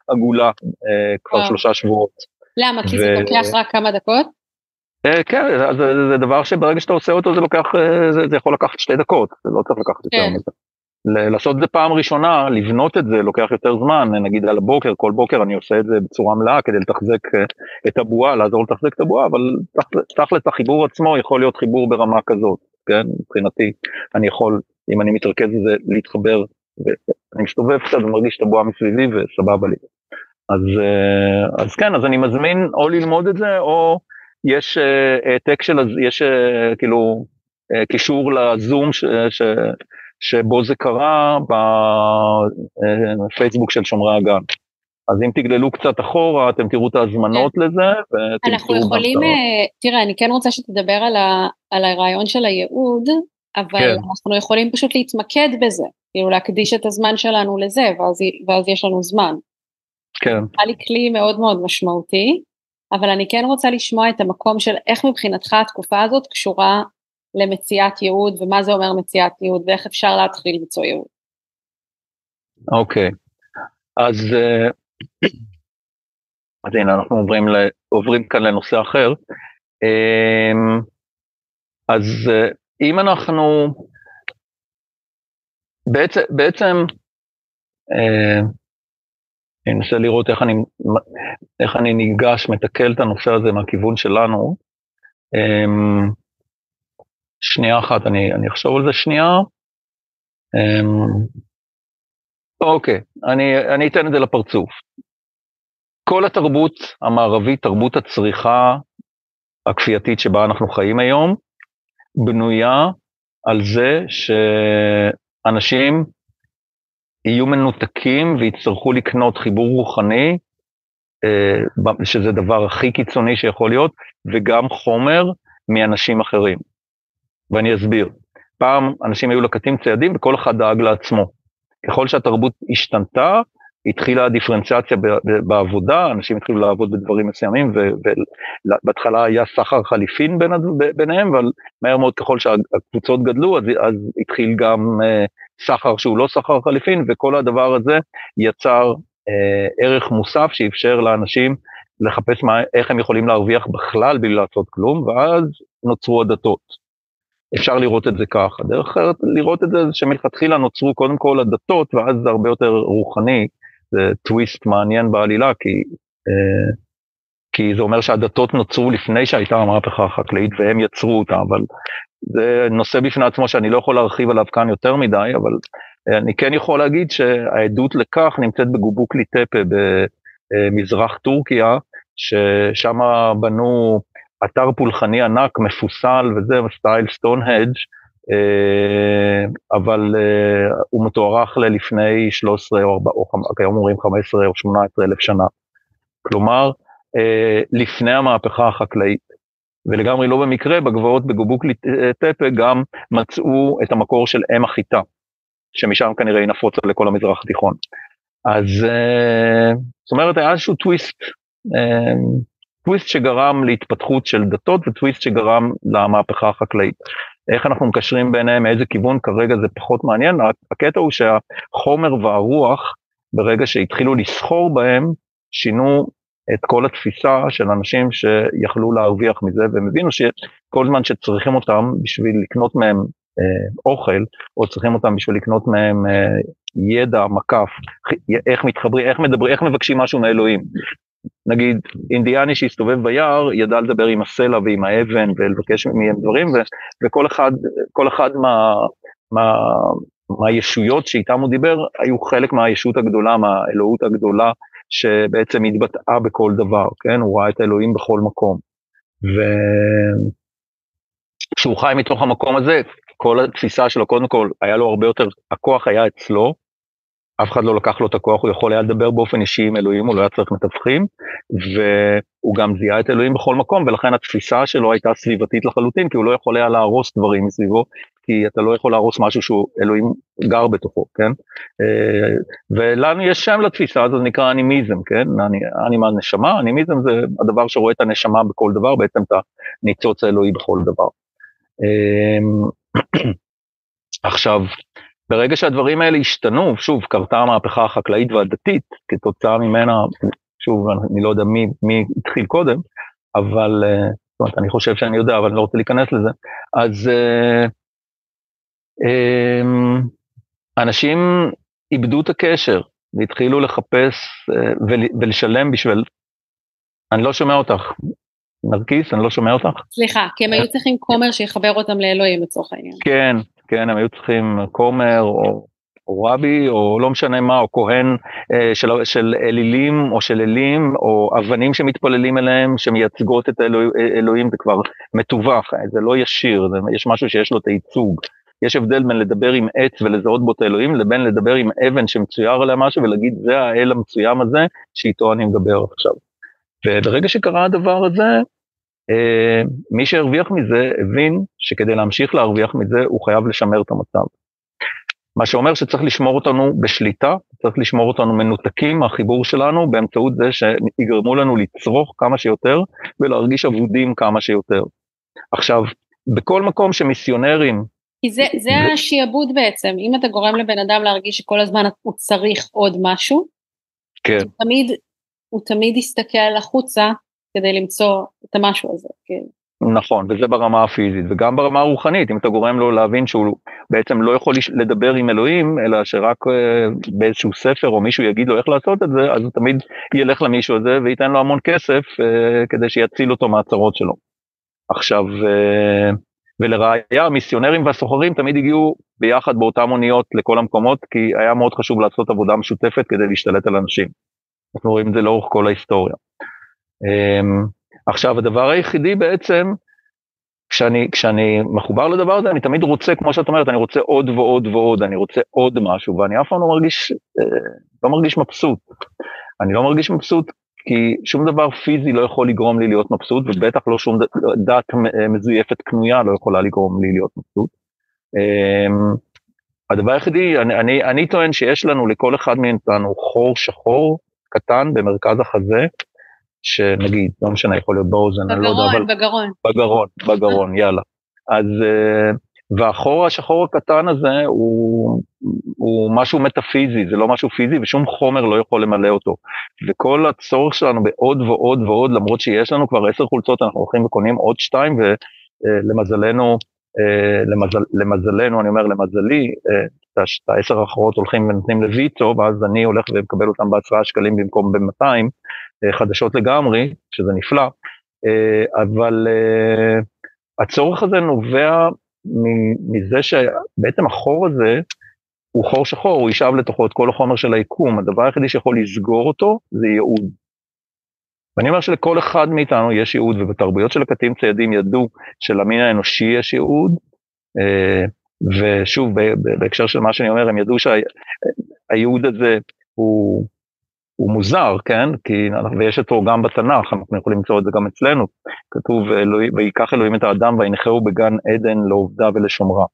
עגולה אה, כבר וואו. שלושה שבועות. למה? כי ו... זה לוקח רק כמה דקות? אה, כן, זה, זה דבר שברגע שאתה עושה אותו זה לוקח, אה, זה, זה יכול לקחת שתי דקות, זה לא צריך לקחת יותר כן. מזה. לעשות את זה פעם ראשונה, לבנות את זה, לוקח יותר זמן, נגיד על הבוקר, כל בוקר אני עושה את זה בצורה מלאה כדי לתחזק אה, את הבועה, לעזור לתחזק את הבועה, אבל תכל'ס החיבור עצמו יכול להיות חיבור ברמה כזאת, כן, מבחינתי, אני יכול, אם אני מתרכז בזה, להתחבר, ואני מסתובב קצת ומרגיש את הבועה מסביבי וסבבה לי. אז, אה, אז כן, אז אני מזמין או ללמוד את זה, או יש אה, העתק של, יש כאילו קישור לזום ש, ש, שבו זה קרה בפייסבוק של שומרי הגן. אז אם תגללו קצת אחורה, אתם תראו את ההזמנות כן. לזה, אנחנו יכולים, אה, תראה, אני כן רוצה שתדבר על, ה, על הרעיון של הייעוד, אבל כן. אנחנו יכולים פשוט להתמקד בזה, כאילו להקדיש את הזמן שלנו לזה, ואז, ואז יש לנו זמן. כן. היה לי כלי מאוד מאוד משמעותי, אבל אני כן רוצה לשמוע את המקום של איך מבחינתך התקופה הזאת קשורה למציאת ייעוד ומה זה אומר מציאת ייעוד ואיך אפשר להתחיל למצוא ייעוד. אוקיי, אז, אה, אז הנה אנחנו עוברים, ל, עוברים כאן לנושא אחר. אמ, אז אה, אם אנחנו בעצם, בעצם אה, אני אנסה לראות איך אני, איך אני ניגש, מתקל את הנושא הזה מהכיוון שלנו. אמ, שנייה אחת, אני, אני אחשוב על זה שנייה. Um, אוקיי, אני, אני אתן את זה לפרצוף. כל התרבות המערבית, תרבות הצריכה הכפייתית שבה אנחנו חיים היום, בנויה על זה שאנשים יהיו מנותקים ויצטרכו לקנות חיבור רוחני, אה, שזה דבר הכי קיצוני שיכול להיות, וגם חומר מאנשים אחרים. ואני אסביר. פעם אנשים היו לקטים ציידים וכל אחד דאג לעצמו. ככל שהתרבות השתנתה, התחילה הדיפרנציאציה בעבודה, אנשים התחילו לעבוד בדברים מסוימים, ובהתחלה היה סחר חליפין בין, ביניהם, אבל מהר מאוד ככל שהקבוצות גדלו, אז, אז התחיל גם uh, סחר שהוא לא סחר חליפין, וכל הדבר הזה יצר uh, ערך מוסף שאפשר לאנשים לחפש מה, איך הם יכולים להרוויח בכלל בלי לעשות כלום, ואז נוצרו הדתות. אפשר לראות את זה ככה. דרך אחרת לראות את זה זה שמלכתחילה נוצרו קודם כל הדתות ואז זה הרבה יותר רוחני, זה טוויסט מעניין בעלילה כי, אה, כי זה אומר שהדתות נוצרו לפני שהייתה המהפכה החקלאית והם יצרו אותה, אבל זה נושא בפני עצמו שאני לא יכול להרחיב עליו כאן יותר מדי, אבל אני כן יכול להגיד שהעדות לכך נמצאת בגובוקלי טפה במזרח טורקיה, ששם בנו אתר פולחני ענק, מפוסל וזה, סטייל סטון-הדג', אבל הוא מתוארך ללפני 13 או 4, או כיום אומרים 15 או 18 אלף שנה. כלומר, לפני המהפכה החקלאית. ולגמרי לא במקרה, בגבעות בגובוקלי טפה גם מצאו את המקור של אם החיטה, שמשם כנראה היא נפוצה לכל המזרח התיכון. אז זאת אומרת, היה איזשהו טוויסט, טוויסט שגרם להתפתחות של דתות וטוויסט שגרם למהפכה החקלאית. איך אנחנו מקשרים ביניהם, מאיזה כיוון, כרגע זה פחות מעניין, הקטע הוא שהחומר והרוח, ברגע שהתחילו לסחור בהם, שינו את כל התפיסה של אנשים שיכלו להרוויח מזה, והם הבינו שכל זמן שצריכים אותם בשביל לקנות מהם אה, אוכל, או צריכים אותם בשביל לקנות מהם אה, ידע, מקף, איך מתחברים, איך מדברים, איך מבקשים משהו מאלוהים. נגיד אינדיאני שהסתובב ביער ידע לדבר עם הסלע ועם האבן ולבקש מהם דברים ו, וכל אחד, כל אחד מה, מה, מהישויות שאיתם הוא דיבר היו חלק מהישות הגדולה, מהאלוהות הגדולה שבעצם התבטאה בכל דבר, כן? הוא ראה את האלוהים בכל מקום. וכשהוא חי מתוך המקום הזה, כל התפיסה שלו, קודם כל, היה לו הרבה יותר, הכוח היה אצלו, אף אחד לא לקח לו את הכוח, הוא יכול היה לדבר באופן אישי עם אלוהים, הוא לא היה צריך מתווכים, והוא גם זיהה את אלוהים בכל מקום, ולכן התפיסה שלו הייתה סביבתית לחלוטין, כי הוא לא יכול היה להרוס דברים מסביבו, כי אתה לא יכול להרוס משהו שהוא אלוהים גר בתוכו, כן? אה, ולנו יש שם לתפיסה הזאת, נקרא אנימיזם, כן? אנימה נשמה, אנימיזם זה הדבר שרואה את הנשמה בכל דבר, בעצם את הניצוץ האלוהי בכל דבר. אה, עכשיו, ברגע שהדברים האלה השתנו, שוב, קרתה המהפכה החקלאית והדתית, כתוצאה ממנה, שוב, אני לא יודע מי, מי התחיל קודם, אבל, אה, זאת אומרת, אני חושב שאני יודע, אבל אני לא רוצה להיכנס לזה, אז אמ, אנשים איבדו את הקשר והתחילו לחפש אה, ולשלם בשביל... אני לא שומע אותך. נרקיס, אני לא שומע אותך. סליחה, כי הם היו צריכים כומר שיחבר אותם לאלוהים לצורך העניין. כן, כן, הם היו צריכים כומר או, או רבי או לא משנה מה, או כהן אה, של, של אלילים או של אלים או אבנים שמתפללים אליהם שמייצגות את האלוהים, אלוהים זה כבר מתווך, זה לא ישיר, זה, יש משהו שיש לו את הייצוג. יש הבדל בין לדבר עם עץ ולזהות בו את האלוהים, לבין לדבר עם אבן שמצויר עליה משהו ולהגיד זה האל המצוים הזה שאיתו אני מדבר עכשיו. וברגע שקרה הדבר הזה, אה, מי שהרוויח מזה הבין שכדי להמשיך להרוויח מזה הוא חייב לשמר את המצב. מה שאומר שצריך לשמור אותנו בשליטה, צריך לשמור אותנו מנותקים מהחיבור שלנו באמצעות זה שיגרמו לנו לצרוך כמה שיותר ולהרגיש אבודים כמה שיותר. עכשיו, בכל מקום שמיסיונרים כי זה, זה השיעבוד בעצם, אם אתה גורם לבן אדם להרגיש שכל הזמן הוא צריך עוד משהו, כן. הוא תמיד, הוא תמיד יסתכל החוצה כדי למצוא את המשהו הזה. כן. נכון, וזה ברמה הפיזית, וגם ברמה הרוחנית, אם אתה גורם לו להבין שהוא בעצם לא יכול לדבר עם אלוהים, אלא שרק אה, באיזשהו ספר או מישהו יגיד לו איך לעשות את זה, אז הוא תמיד ילך למישהו הזה וייתן לו המון כסף אה, כדי שיציל אותו מהצרות שלו. עכשיו, אה, ולראיה המיסיונרים והסוחרים תמיד הגיעו ביחד באותם אוניות לכל המקומות, כי היה מאוד חשוב לעשות עבודה משותפת כדי להשתלט על אנשים. אנחנו רואים את זה לאורך כל ההיסטוריה. אמ, עכשיו הדבר היחידי בעצם, כשאני, כשאני מחובר לדבר הזה, אני תמיד רוצה, כמו שאת אומרת, אני רוצה עוד ועוד ועוד, אני רוצה עוד משהו, ואני אף פעם לא מרגיש, אה, לא מרגיש מבסוט. אני לא מרגיש מבסוט כי שום דבר פיזי לא יכול לגרום לי להיות מבסוט, ובטח לא שום דת מזויפת קנויה לא יכולה לגרום לי להיות מבסוט. אמ, הדבר היחידי, אני, אני, אני טוען שיש לנו, לכל אחד מאיתנו, חור שחור קטן במרכז החזה, שנגיד, לא משנה, יכול להיות באוזן, בגרון, אני לא יודע, אבל... בגרון. בגרון, בגרון, יאללה. אז uh, והחור השחור הקטן הזה הוא, הוא משהו מטאפיזי, זה לא משהו פיזי ושום חומר לא יכול למלא אותו. וכל הצורך שלנו בעוד ועוד ועוד, למרות שיש לנו כבר עשר חולצות, אנחנו הולכים וקונים עוד שתיים, ולמזלנו, למזל, למזלנו, אני אומר למזלי, את העשר האחרות הולכים ונותנים לויצו, ואז אני הולך ומקבל אותם בעשרה שקלים במקום ב-200, חדשות לגמרי, שזה נפלא, אבל הצורך הזה נובע מזה שבעצם החור הזה הוא חור שחור, הוא ישאב לתוכו את כל החומר של היקום, הדבר היחידי שיכול לסגור אותו זה ייעוד. ואני אומר שלכל אחד מאיתנו יש ייעוד, ובתרבויות של הקטים ציידים ידעו שלמין האנושי יש ייעוד, אה, ושוב, בהקשר של מה שאני אומר, הם ידעו שהייעוד הזה הוא, הוא מוזר, כן? כי, ויש אותו גם בתנ"ך, אנחנו יכולים למצוא את זה גם אצלנו. כתוב, ויקח אלוהים את האדם וינחהו בגן עדן לעובדה ולשומרה.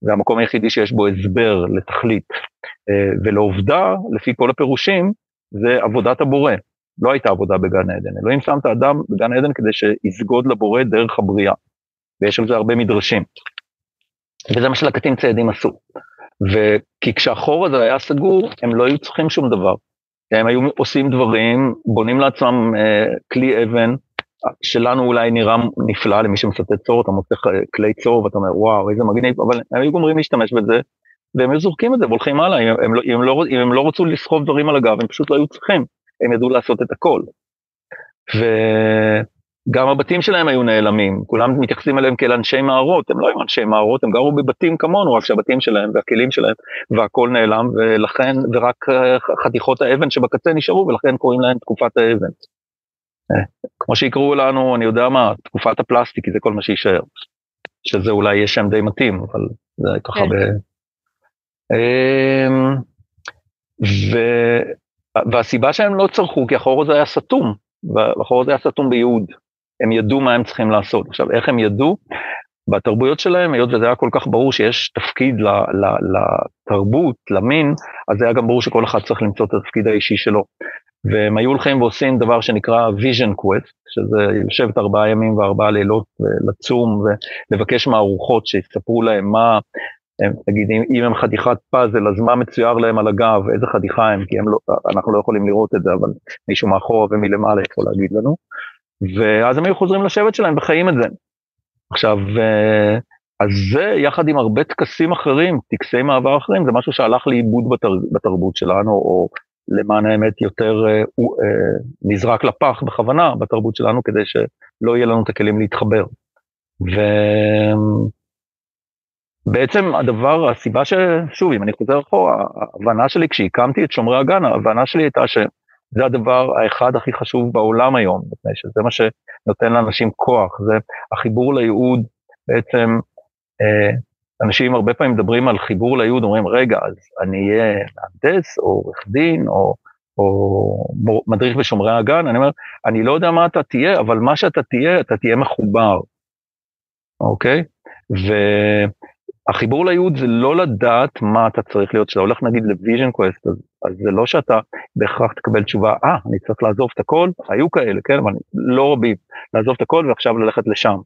זה המקום היחידי שיש בו הסבר לתכלית. אה, ולעובדה, לפי כל הפירושים, זה עבודת הבורא. לא הייתה עבודה בגן עדן. אלוהים שם את האדם בגן עדן כדי שיסגוד לבורא דרך הבריאה. ויש על זה הרבה מדרשים. וזה מה שלקטים ציידים עשו. וכי כשהחור הזה היה סגור, הם לא היו צריכים שום דבר. הם היו עושים דברים, בונים לעצמם אה, כלי אבן, שלנו אולי נראה נפלא למי שמצטט צור, אתה מוצא כלי צור ואתה אומר וואו איזה מגניב, אבל הם היו גומרים להשתמש בזה, והם היו זורקים את זה והולכים הלאה, אם הם, לא, אם, לא, אם הם לא רצו לסחוב דברים על הגב, הם פשוט לא היו צריכים, הם ידעו לעשות את הכל. ו... גם הבתים שלהם היו נעלמים, כולם מתייחסים אליהם כאל אנשי מערות, הם לא היו אנשי מערות, הם גרו בבתים כמונו, רק שהבתים שלהם והכלים שלהם והכל נעלם, ולכן, ורק אה, חתיכות האבן שבקצה נשארו, ולכן קוראים להם תקופת האבן. אה, כמו שיקראו לנו, אני יודע מה, תקופת הפלסטיק, כי זה כל מה שיישאר. שזה אולי יהיה שם די מתאים, אבל זה ככה כן. ב... אמ, ו... והסיבה שהם לא צרכו, כי החור הזה היה סתום, והחור הזה היה סתום בייעוד. הם ידעו מה הם צריכים לעשות. עכשיו, איך הם ידעו? בתרבויות שלהם, היות וזה היה כל כך ברור שיש תפקיד לתרבות, למין, אז היה גם ברור שכל אחד צריך למצוא את התפקיד האישי שלו. והם היו הולכים ועושים דבר שנקרא vision quest, שזה לשבת ארבעה ימים וארבעה לילות לצום ולבקש מהארוחות שיספרו להם מה, הם, נגיד אם, אם הם חתיכת פאזל אז מה מצויר להם על הגב, איזה חתיכה הם, כי הם לא, אנחנו לא יכולים לראות את זה, אבל מישהו מאחורה ומלמעלה יכול להגיד לנו. ואז הם היו חוזרים לשבט שלהם וחיים את זה. עכשיו, אה, אז זה יחד עם הרבה טקסים אחרים, טקסי מעבר אחרים, זה משהו שהלך לאיבוד בתר, בתרבות שלנו, או למען האמת יותר אה, אה, נזרק לפח בכוונה בתרבות שלנו, כדי שלא יהיה לנו את הכלים להתחבר. ובעצם הדבר, הסיבה ש... שוב, אם אני חוזר אחורה, ההבנה שלי כשהקמתי את שומרי הגן, ההבנה שלי הייתה ש... זה הדבר האחד הכי חשוב בעולם היום, מפני שזה מה שנותן לאנשים כוח, זה החיבור לייעוד. בעצם, אה, אנשים הרבה פעמים מדברים על חיבור לייעוד, אומרים רגע, אז אני אהיה מהנדס או עורך דין או, או מדריך בשומרי הגן, אני אומר, אני לא יודע מה אתה תהיה, אבל מה שאתה תהיה, אתה תהיה מחובר, אוקיי? ו... החיבור לייעוד זה לא לדעת מה אתה צריך להיות, כשאתה הולך נגיד ל vision quest, אז, אז זה לא שאתה בהכרח תקבל תשובה, אה, אה, אני צריך לעזוב את הכל, היו כאלה, כן, אבל לא רבים, לעזוב את הכל ועכשיו ללכת לשם.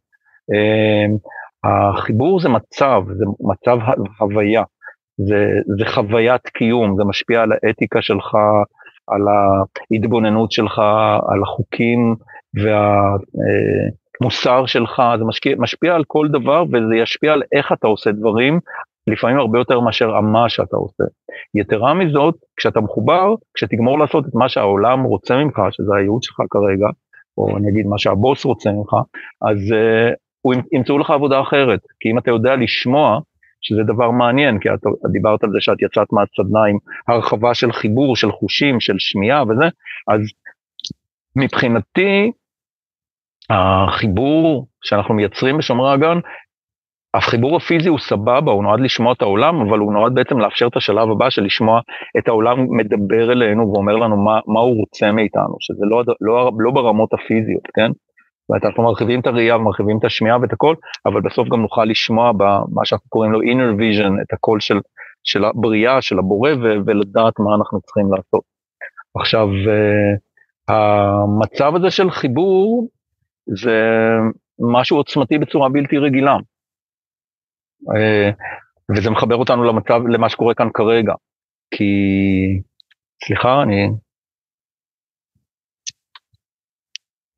אמ, החיבור זה מצב, זה מצב הוויה, זה, זה חוויית קיום, זה משפיע על האתיקה שלך, על ההתבוננות שלך, על החוקים וה... המוסר שלך, זה משקיע, משפיע על כל דבר וזה ישפיע על איך אתה עושה דברים, לפעמים הרבה יותר מאשר המה שאתה עושה. יתרה מזאת, כשאתה מחובר, כשתגמור לעשות את מה שהעולם רוצה ממך, שזה הייעוץ שלך כרגע, או אני אגיד מה שהבוס רוצה ממך, אז uh, הוא ימצאו לך עבודה אחרת. כי אם אתה יודע לשמוע, שזה דבר מעניין, כי את דיברת על זה שאת יצאת מהסדנה עם הרחבה של חיבור, של חושים, של שמיעה וזה, אז מבחינתי, החיבור שאנחנו מייצרים בשומרי הגן, החיבור הפיזי הוא סבבה, הוא נועד לשמוע את העולם, אבל הוא נועד בעצם לאפשר את השלב הבא של לשמוע את העולם מדבר אלינו ואומר לנו מה, מה הוא רוצה מאיתנו, שזה לא, לא, לא ברמות הפיזיות, כן? זאת אומרת, אנחנו מרחיבים את הראייה ומרחיבים את השמיעה ואת הכל, אבל בסוף גם נוכל לשמוע במה שאנחנו קוראים לו inner vision, את הקול של, של הבריאה, של הבורא, ו- ולדעת מה אנחנו צריכים לעשות. עכשיו, uh, המצב הזה של חיבור, זה משהו עוצמתי בצורה בלתי רגילה. אה, וזה מחבר אותנו למצב, למה שקורה כאן כרגע. כי, סליחה, אני...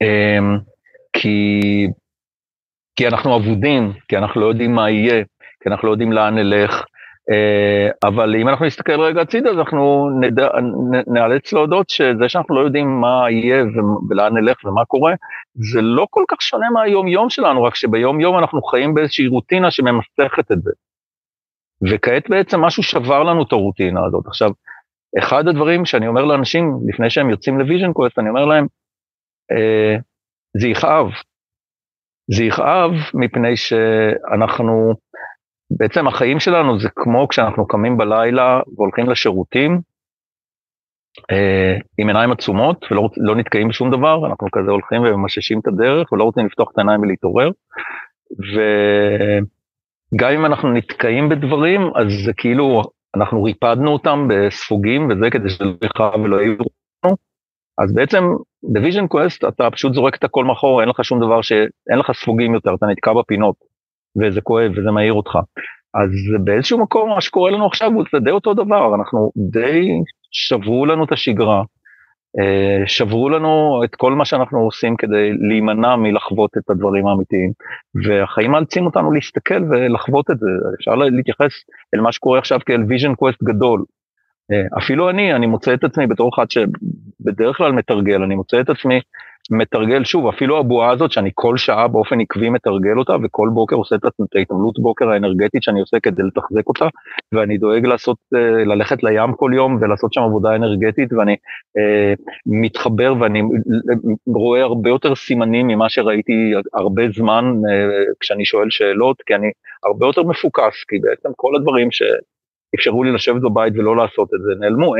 אמ, כי, כי אנחנו אבודים, כי אנחנו לא יודעים מה יהיה, כי אנחנו לא יודעים לאן נלך, אבל אם אנחנו נסתכל רגע הצידה, אז אנחנו נדע, נאלץ להודות שזה שאנחנו לא יודעים מה יהיה ולאן נלך ומה קורה, זה לא כל כך שונה מהיום-יום שלנו, רק שביום-יום אנחנו חיים באיזושהי רוטינה שממסכת את זה. וכעת בעצם משהו שבר לנו את הרוטינה הזאת. עכשיו, אחד הדברים שאני אומר לאנשים לפני שהם יוצאים ל vision quest, אני אומר להם, אה, זה יכאב. זה יכאב מפני שאנחנו, בעצם החיים שלנו זה כמו כשאנחנו קמים בלילה והולכים לשירותים, אה, עם עיניים עצומות ולא לא נתקעים בשום דבר, אנחנו כזה הולכים וממששים את הדרך ולא רוצים לפתוח את העיניים ולהתעורר. וגם אם אנחנו נתקעים בדברים, אז זה כאילו אנחנו ריפדנו אותם בספוגים וזה כדי שזה לא יכאב ולא יהיו לנו. אז בעצם ב vision quest אתה פשוט זורק את הכל מאחור, אין לך שום דבר שאין לך ספוגים יותר, אתה נתקע בפינות, וזה כואב וזה מעיר אותך. אז באיזשהו מקום מה שקורה לנו עכשיו הוא די אותו דבר, אנחנו די שברו לנו את השגרה, אה, שברו לנו את כל מה שאנחנו עושים כדי להימנע מלחוות את הדברים האמיתיים, והחיים מאלצים אותנו להסתכל ולחוות את זה, אפשר להתייחס אל מה שקורה עכשיו כאל vision quest גדול. אה, אפילו אני, אני מוצא את עצמי בתור אחד שבדרך כלל מתרגל, אני מוצא את עצמי מתרגל שוב, אפילו הבועה הזאת שאני כל שעה באופן עקבי מתרגל אותה, וכל בוקר עושה את ההתעמלות בוקר האנרגטית שאני עושה כדי לתחזק אותה, ואני דואג לעשות, אה, ללכת לים כל יום ולעשות שם עבודה אנרגטית, ואני אה, מתחבר ואני רואה הרבה יותר סימנים ממה שראיתי הרבה זמן אה, כשאני שואל שאלות, כי אני הרבה יותר מפוקס, כי בעצם כל הדברים שאפשרו לי לשבת בבית ולא לעשות את זה נעלמו,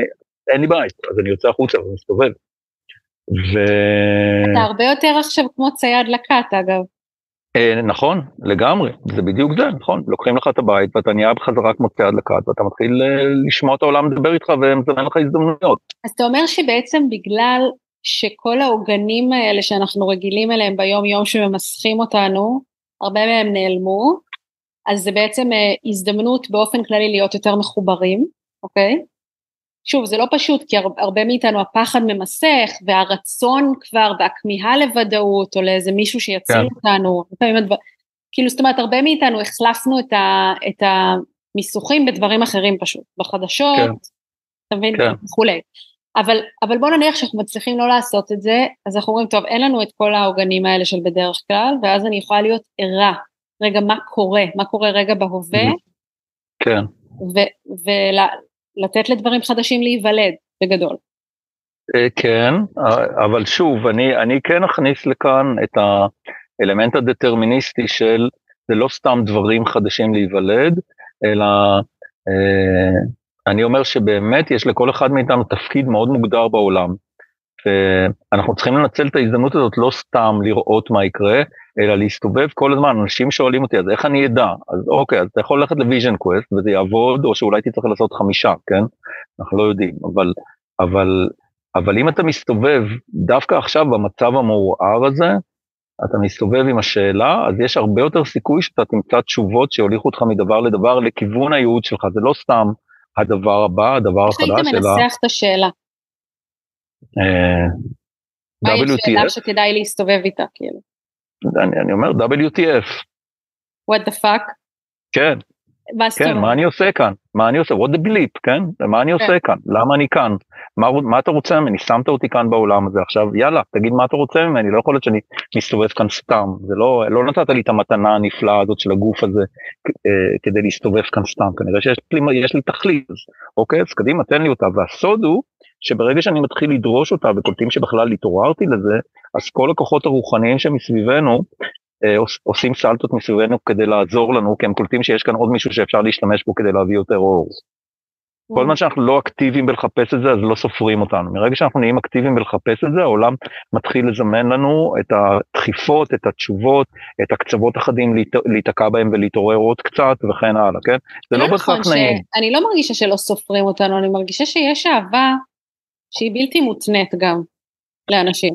אין לי בית, אז אני יוצא החוצה ומסתובב. ו... אתה הרבה יותר עכשיו כמו צייד לקט אגב. אה, נכון, לגמרי, זה בדיוק זה, נכון, לוקחים לך את הבית ואתה נהיה בחזרה כמו צייד לקט ואתה מתחיל אה, לשמוע את העולם לדבר איתך ומזמן לך הזדמנויות. אז אתה אומר שבעצם בגלל שכל העוגנים האלה שאנחנו רגילים אליהם ביום יום שממסכים אותנו, הרבה מהם נעלמו, אז זה בעצם אה, הזדמנות באופן כללי להיות יותר מחוברים, אוקיי? שוב, זה לא פשוט, כי הרבה מאיתנו הפחד ממסך, והרצון כבר, והכמיהה לוודאות, או לאיזה מישהו שיציל כן. אותנו, כאילו, זאת אומרת, הרבה מאיתנו החלפנו את, ה, את המיסוכים בדברים אחרים פשוט, בחדשות, כן. אתה מבין, כן. וכולי. אבל, אבל בוא נניח שאנחנו מצליחים לא לעשות את זה, אז אנחנו אומרים, טוב, אין לנו את כל העוגנים האלה של בדרך כלל, ואז אני יכולה להיות ערה, רגע, מה קורה, מה קורה רגע בהווה, כן. לתת לדברים חדשים להיוולד, בגדול. אה, כן, אבל שוב, אני, אני כן אכניס לכאן את האלמנט הדטרמיניסטי של זה לא סתם דברים חדשים להיוולד, אלא אה, אני אומר שבאמת יש לכל אחד מאיתנו תפקיד מאוד מוגדר בעולם. ואנחנו צריכים לנצל את ההזדמנות הזאת לא סתם לראות מה יקרה, אלא להסתובב כל הזמן, אנשים שואלים אותי, אז איך אני אדע? אז אוקיי, אז אתה יכול ללכת ל vision quest וזה יעבוד, או שאולי תצטרך לעשות חמישה, כן? אנחנו לא יודעים, אבל, אבל, אבל אם אתה מסתובב דווקא עכשיו במצב המעורער הזה, אתה מסתובב עם השאלה, אז יש הרבה יותר סיכוי שאתה תמצא תשובות שיוליכו אותך מדבר לדבר לכיוון הייעוד שלך, זה לא סתם הדבר הבא, הדבר החדש, אלא... איך היית מנסח את השאלה? מהי השאלה שכדאי להסתובב איתה, כאילו? אני, אני אומר WTF. what the fuck? כן. מה כן, מה אני עושה כאן? מה אני עושה? what the bleep, כן? מה אני כן. עושה כאן? למה אני כאן? מה, מה אתה רוצה ממני? שמת אותי כאן בעולם הזה עכשיו, יאללה, תגיד מה אתה רוצה ממני, לא יכול להיות שאני מסתובב כאן סתם, זה לא, לא נתת לי את המתנה הנפלאה הזאת של הגוף הזה אה, כדי להסתובב כאן סתם, כנראה שיש לי, לי תכלית, אוקיי, אז קדימה, תן לי אותה, והסוד הוא שברגע שאני מתחיל לדרוש אותה וקולטים שבכלל התעוררתי לזה, אז כל הכוחות הרוחניים שמסביבנו אה, עושים סלטות מסביבנו כדי לעזור לנו, כי הם קולטים שיש כאן עוד מישהו שאפשר להשתמש בו כדי להביא יותר אור. כל זמן שאנחנו לא אקטיביים בלחפש את זה, אז לא סופרים אותנו. מרגע שאנחנו נהיים אקטיביים בלחפש את זה, העולם מתחיל לזמן לנו את הדחיפות, את התשובות, את הקצוות החדים להיתקע בהם ולהתעורר עוד קצת וכן הלאה, כן? זה לא, לא בהכרח נכון נעים. אני לא מרגישה שלא סופרים אותנו, אני מרגישה שיש אהבה שהיא בלתי מותנית גם לאנשים.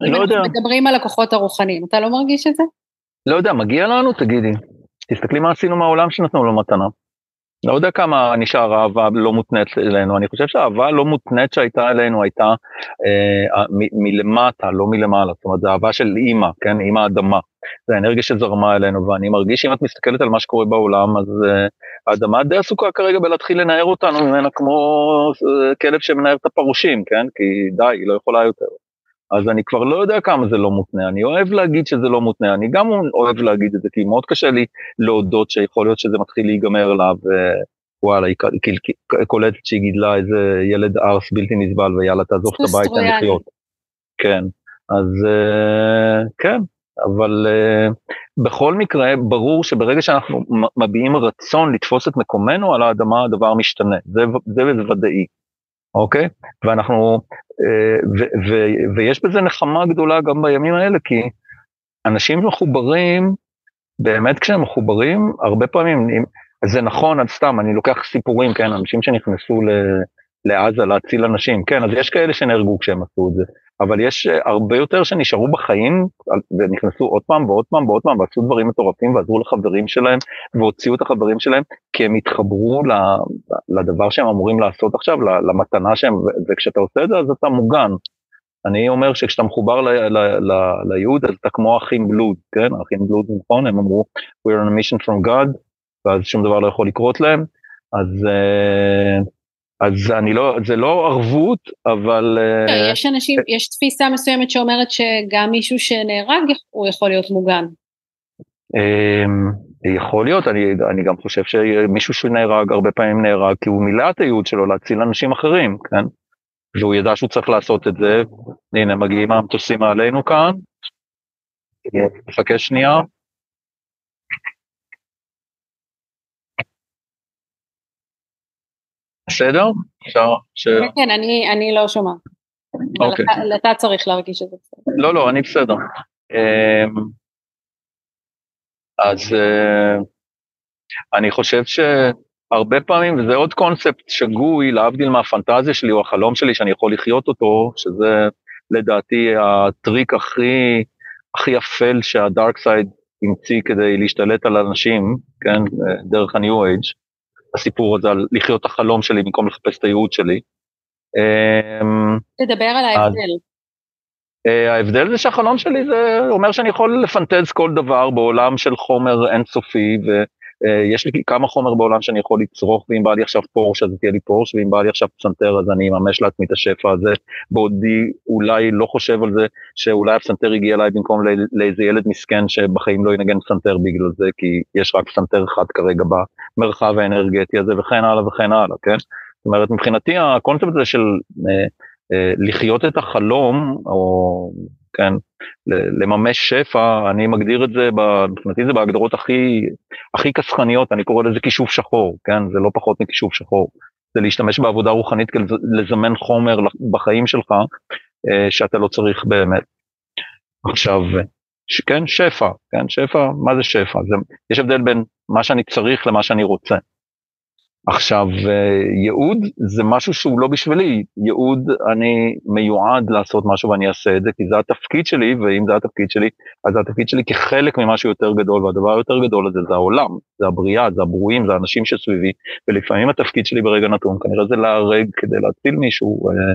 לא יודע. אם מדברים על הכוחות הרוחניים, אתה לא מרגיש את זה? לא יודע, מגיע לנו, תגידי. תסתכלי מה עשינו מהעולם שנתנו לו מתנה. לא יודע כמה נשאר אהבה לא מותנית אלינו, אני חושב שהאהבה הלא מותנית שהייתה אלינו הייתה אה, מ- מלמטה, לא מלמעלה, זאת אומרת, זו אהבה של אימא, כן, אימא אדמה. זה האנרגיה שזרמה אלינו, ואני מרגיש שאם את מסתכלת על מה שקורה בעולם, אז, אה, האדמה די עסוקה כרגע בלהתחיל לנער אותנו ממנה כמו אה, כלב שמנער את הפרושים, כן? כי די, היא לא יכולה יותר. אז אני כבר לא יודע כמה זה לא מותנה, אני אוהב להגיד שזה לא מותנה, אני גם אוהב להגיד את זה, כי מאוד קשה לי להודות שיכול להיות שזה מתחיל להיגמר לה, ווואלה, היא קולטת שהיא גידלה איזה ילד ארס בלתי נסבל, ויאללה, תעזוב את הבית, אין לחיות. כן, אז אה, כן, אבל uh, בכל מקרה, ברור שברגע שאנחנו מביעים רצון לתפוס את מקומנו על האדמה, הדבר משתנה, זה, זה ודאי, אוקיי? ואנחנו, uh, ו, ו, ויש בזה נחמה גדולה גם בימים האלה, כי אנשים מחוברים, באמת כשהם מחוברים, הרבה פעמים, אם, זה נכון, אז סתם, אני לוקח סיפורים, כן, אנשים שנכנסו ל... לעזה להציל אנשים, כן, אז יש כאלה שנהרגו כשהם עשו את זה, אבל יש אה, הרבה יותר שנשארו בחיים ונכנסו עוד פעם ועוד פעם ועוד פעם ועשו דברים מטורפים ועזרו לחברים שלהם והוציאו את החברים שלהם כי הם התחברו לדבר שהם אמורים לעשות עכשיו, למתנה שהם, וכשאתה עושה את זה אז אתה מוגן. אני אומר שכשאתה מחובר ליהוד אז אתה כמו אחים בלוד, כן, אחים בלוד נכון, הם אמרו we're on a mission from God, ואז שום דבר לא יכול לקרות להם, אז... Uh, אז אני לא, זה לא ערבות, אבל... לא, יש אנשים, יש תפיסה מסוימת שאומרת שגם מישהו שנהרג, הוא יכול להיות מוגן. אמ, יכול להיות, אני, אני גם חושב שמישהו שנהרג, הרבה פעמים נהרג כי הוא מילא את הייעוד שלו להציל אנשים אחרים, כן? והוא ידע שהוא צריך לעשות את זה. הנה, מגיעים המטוסים עלינו כאן. נחכה שנייה. בסדר? אפשר ש... כן, כן, אני, אני לא שומעת. אוקיי. אתה, אתה צריך להרגיש את זה בסדר. לא, לא, אני בסדר. אמ, אז אה, אני חושב שהרבה פעמים, וזה עוד קונספט שגוי, להבדיל מהפנטזיה שלי או החלום שלי שאני יכול לחיות אותו, שזה לדעתי הטריק הכי, הכי אפל שהדארק סייד המציא כדי להשתלט על אנשים, כן, דרך ה-new age. הסיפור הזה על לחיות את החלום שלי במקום לחפש את הייעוד שלי. אמ, תדבר על ההבדל. אה, ההבדל זה שהחלום שלי זה אומר שאני יכול לפנטז כל דבר בעולם של חומר אינסופי ויש לי כמה חומר בעולם שאני יכול לצרוך ואם בא לי עכשיו פורש אז תהיה לי פורש ואם בא לי עכשיו פסנתר אז אני אממש לעצמי את השפע הזה בעודי אולי לא חושב על זה שאולי הפסנתר הגיע אליי במקום לאיזה ילד מסכן שבחיים לא ינגן פסנתר בגלל זה כי יש רק פסנתר אחד כרגע במרחב האנרגטי הזה וכן הלאה וכן הלאה כן. זאת אומרת מבחינתי הקונספט הזה של אה, אה, לחיות את החלום, או כן, לממש שפע, אני מגדיר את זה, מבחינתי זה בהגדרות הכי, הכי כסחניות, אני קורא לזה כישוף שחור, כן, זה לא פחות מכישוף שחור. זה להשתמש בעבודה רוחנית כדי לזמן חומר בחיים שלך, אה, שאתה לא צריך באמת. עכשיו, כן, שפע, כן, שפע, מה זה שפע? זה, יש הבדל בין מה שאני צריך למה שאני רוצה. עכשיו, אה, ייעוד זה משהו שהוא לא בשבילי, ייעוד אני מיועד לעשות משהו ואני אעשה את זה, כי זה התפקיד שלי, ואם זה התפקיד שלי, אז זה התפקיד שלי כחלק ממשהו יותר גדול, והדבר היותר גדול הזה זה העולם, זה הבריאה, זה הברואים, זה האנשים שסביבי, ולפעמים התפקיד שלי ברגע נתון, כנראה זה להרג כדי להציל מישהו, אה,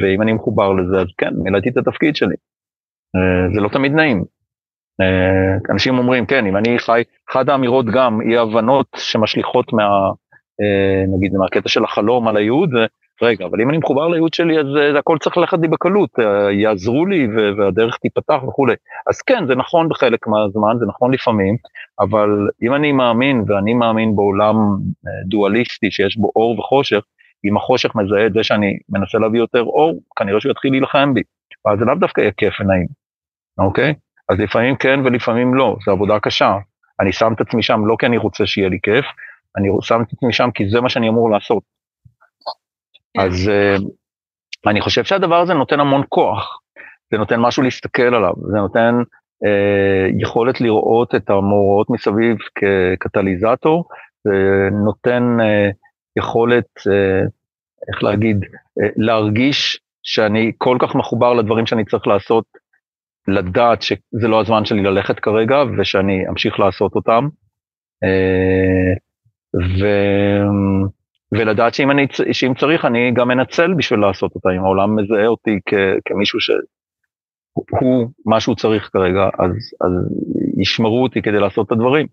ואם אני מחובר לזה, אז כן, מילאתי את התפקיד שלי. אה, זה לא תמיד נעים. אנשים אומרים, כן, אם אני חי, אחת האמירות גם, אי הבנות שמשליכות מה... אה, נגיד מהקטע של החלום על הייעוד, רגע, אבל אם אני מחובר לייעוד שלי אז זה הכל צריך ללכת לי בקלות, אה, יעזרו לי והדרך תיפתח וכולי. אז כן, זה נכון בחלק מהזמן, זה נכון לפעמים, אבל אם אני מאמין, ואני מאמין בעולם אה, דואליסטי שיש בו אור וחושך, אם החושך מזהה את זה שאני מנסה להביא יותר אור, כנראה שהוא יתחיל להילחם בי. אז זה לאו דווקא יהיה כיף ונעים, אוקיי? אז לפעמים כן ולפעמים לא, זו עבודה קשה. אני שם את עצמי שם לא כי אני רוצה שיהיה לי כיף, אני שם את עצמי שם כי זה מה שאני אמור לעשות. כן. אז uh, אני חושב שהדבר הזה נותן המון כוח, זה נותן משהו להסתכל עליו, זה נותן uh, יכולת לראות את המאורעות מסביב כקטליזטור, זה נותן uh, יכולת, uh, איך להגיד, uh, להרגיש שאני כל כך מחובר לדברים שאני צריך לעשות, לדעת שזה לא הזמן שלי ללכת כרגע ושאני אמשיך לעשות אותם. Uh, ו... ולדעת שאם, אני, שאם צריך אני גם אנצל בשביל לעשות אותה, אם העולם מזהה אותי כ, כמישהו שהוא מה שהוא צריך כרגע, אז, אז ישמרו אותי כדי לעשות את הדברים.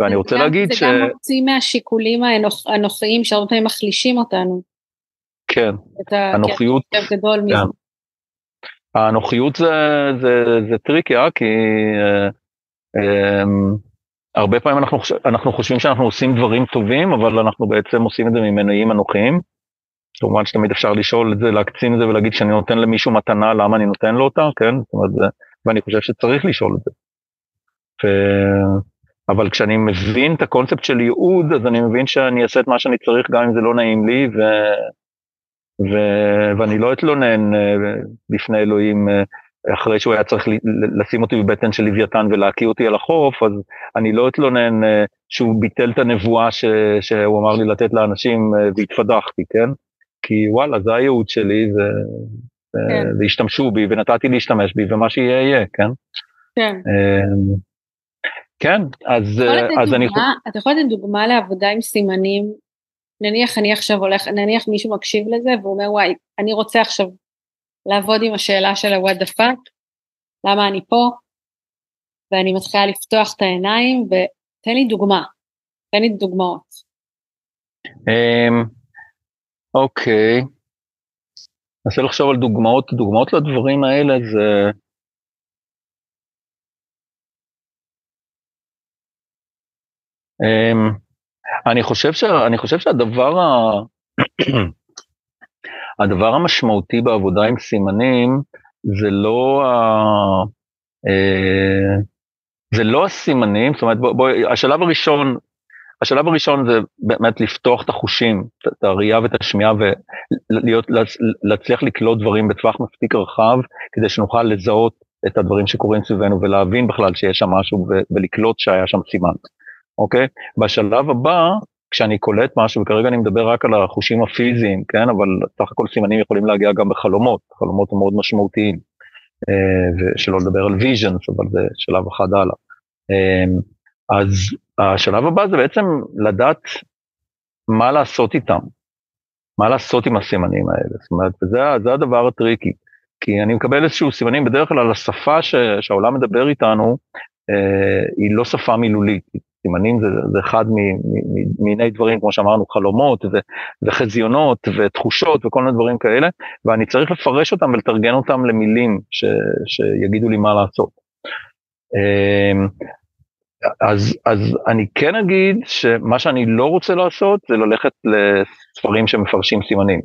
ואני רוצה להגיד ש... זה גם מוציא מהשיקולים האנוכיים שהרבה פעמים מחלישים אותנו. כן, הנוחיות, כן. הנוחיות זה, זה, זה tricky, אה? כי אה, אה, הרבה פעמים אנחנו, אנחנו חושבים שאנחנו עושים דברים טובים, אבל אנחנו בעצם עושים את זה ממנועים אנוכיים. כמובן שתמיד אפשר לשאול את זה, להקצין את זה ולהגיד שאני נותן למישהו מתנה, למה אני נותן לו אותה, כן? זאת אומרת, ואני חושב שצריך לשאול את זה. ו... אבל כשאני מבין את הקונספט של ייעוד, אז אני מבין שאני אעשה את מה שאני צריך גם אם זה לא נעים לי, ו... ו... ואני לא אתלונן אה, בפני אלוהים אה, אחרי שהוא היה צריך לשים אותי בבטן של לוויתן ולהקיא אותי על החוף, אז אני לא אתלונן אה, שהוא ביטל את הנבואה ש... שהוא אמר לי לתת לאנשים והתפדחתי, כן? כי וואלה, זה הייעוד שלי, ו... כן. והשתמשו בי ונתתי להשתמש בי ומה שיהיה יהיה, כן? כן. כן, אז, אז דוגמה, אני... אתה יכול לתת דוגמה לעבודה עם סימנים? נניח אני עכשיו הולך, נניח מישהו מקשיב לזה והוא אומר וואי, אני רוצה עכשיו לעבוד עם השאלה של ה-what the fuck, למה אני פה, ואני מתחילה לפתוח את העיניים, ותן לי דוגמה, תן לי דוגמאות. Um, אוקיי, ננסה לחשוב על דוגמאות, דוגמאות לדברים האלה זה... Um, אני חושב, ש... אני חושב שהדבר ה... הדבר המשמעותי בעבודה עם סימנים זה לא ה... אה, זה לא הסימנים, זאת אומרת, בוא, בוא, השלב הראשון, השלב הראשון זה באמת לפתוח את החושים, את הראייה ואת השמיעה ולהצליח לקלוט דברים בטווח מספיק רחב, כדי שנוכל לזהות את הדברים שקורים סביבנו ולהבין בכלל שיש שם משהו ולקלוט שהיה שם סימן. אוקיי? בשלב הבא, כשאני קולט משהו, וכרגע אני מדבר רק על החושים הפיזיים, כן? אבל סך הכל סימנים יכולים להגיע גם בחלומות, חלומות מאוד משמעותיים. אה, ושלא לדבר על visions, אבל זה שלב אחד הלאה. אה, אז השלב הבא זה בעצם לדעת מה לעשות איתם, מה לעשות עם הסימנים האלה, זאת אומרת, וזה זה הדבר ה tricky, כי אני מקבל איזשהו סימנים, בדרך כלל השפה ש, שהעולם מדבר איתנו, אה, היא לא שפה מילולית, סימנים זה, זה אחד מיני דברים, כמו שאמרנו, חלומות ו, וחזיונות ותחושות וכל מיני דברים כאלה, ואני צריך לפרש אותם ולתרגן אותם למילים ש, שיגידו לי מה לעשות. אמ, אז, אז אני כן אגיד שמה שאני לא רוצה לעשות זה ללכת לספרים שמפרשים סימנים,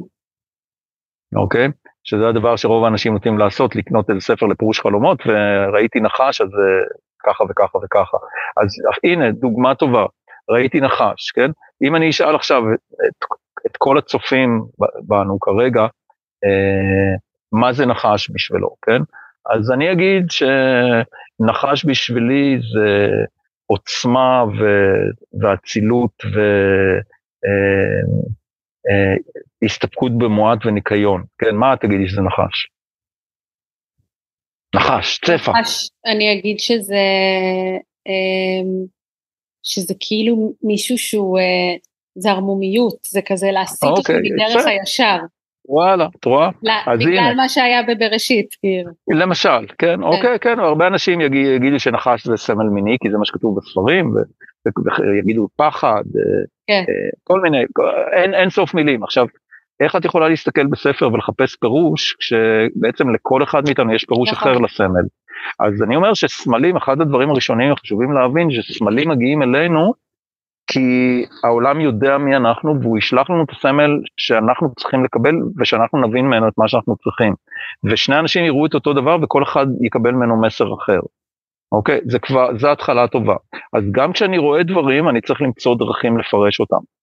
אוקיי? שזה הדבר שרוב האנשים נוטים לעשות, לקנות איזה ספר לפירוש חלומות, וראיתי נחש, אז ככה וככה וככה. אז הנה, דוגמה טובה, ראיתי נחש, כן? אם אני אשאל עכשיו את, את כל הצופים בנו כרגע, אה, מה זה נחש בשבילו, כן? אז אני אגיד שנחש בשבילי זה עוצמה ואצילות והסתפקות אה, אה, במועט וניקיון, כן? מה תגידי שזה נחש? נחש, צפה. נחש, אני אגיד שזה, אמ, שזה כאילו מישהו שהוא, אה, זה ערמומיות, זה כזה להסיט אותו אוקיי, מדרך הישר. וואלה, את רואה? אז בגלל הנה. מה שהיה בבראשית, כאילו. למשל, כן, כן, אוקיי, כן, הרבה אנשים יגיד, יגידו שנחש זה סמל מיני, כי זה מה שכתוב בספרים, ויגידו פחד, אה, כן. אה, כל מיני, אין, אין סוף מילים. עכשיו, איך את יכולה להסתכל בספר ולחפש פירוש, כשבעצם לכל אחד מאיתנו יש פירוש נכון. אחר לסמל. אז אני אומר שסמלים, אחד הדברים הראשונים החשובים להבין, שסמלים מגיעים אלינו, כי העולם יודע מי אנחנו, והוא ישלח לנו את הסמל שאנחנו צריכים לקבל, ושאנחנו נבין ממנו את מה שאנחנו צריכים. ושני אנשים יראו את אותו דבר, וכל אחד יקבל ממנו מסר אחר. אוקיי? זה כבר, זה התחלה טובה. אז גם כשאני רואה דברים, אני צריך למצוא דרכים לפרש אותם.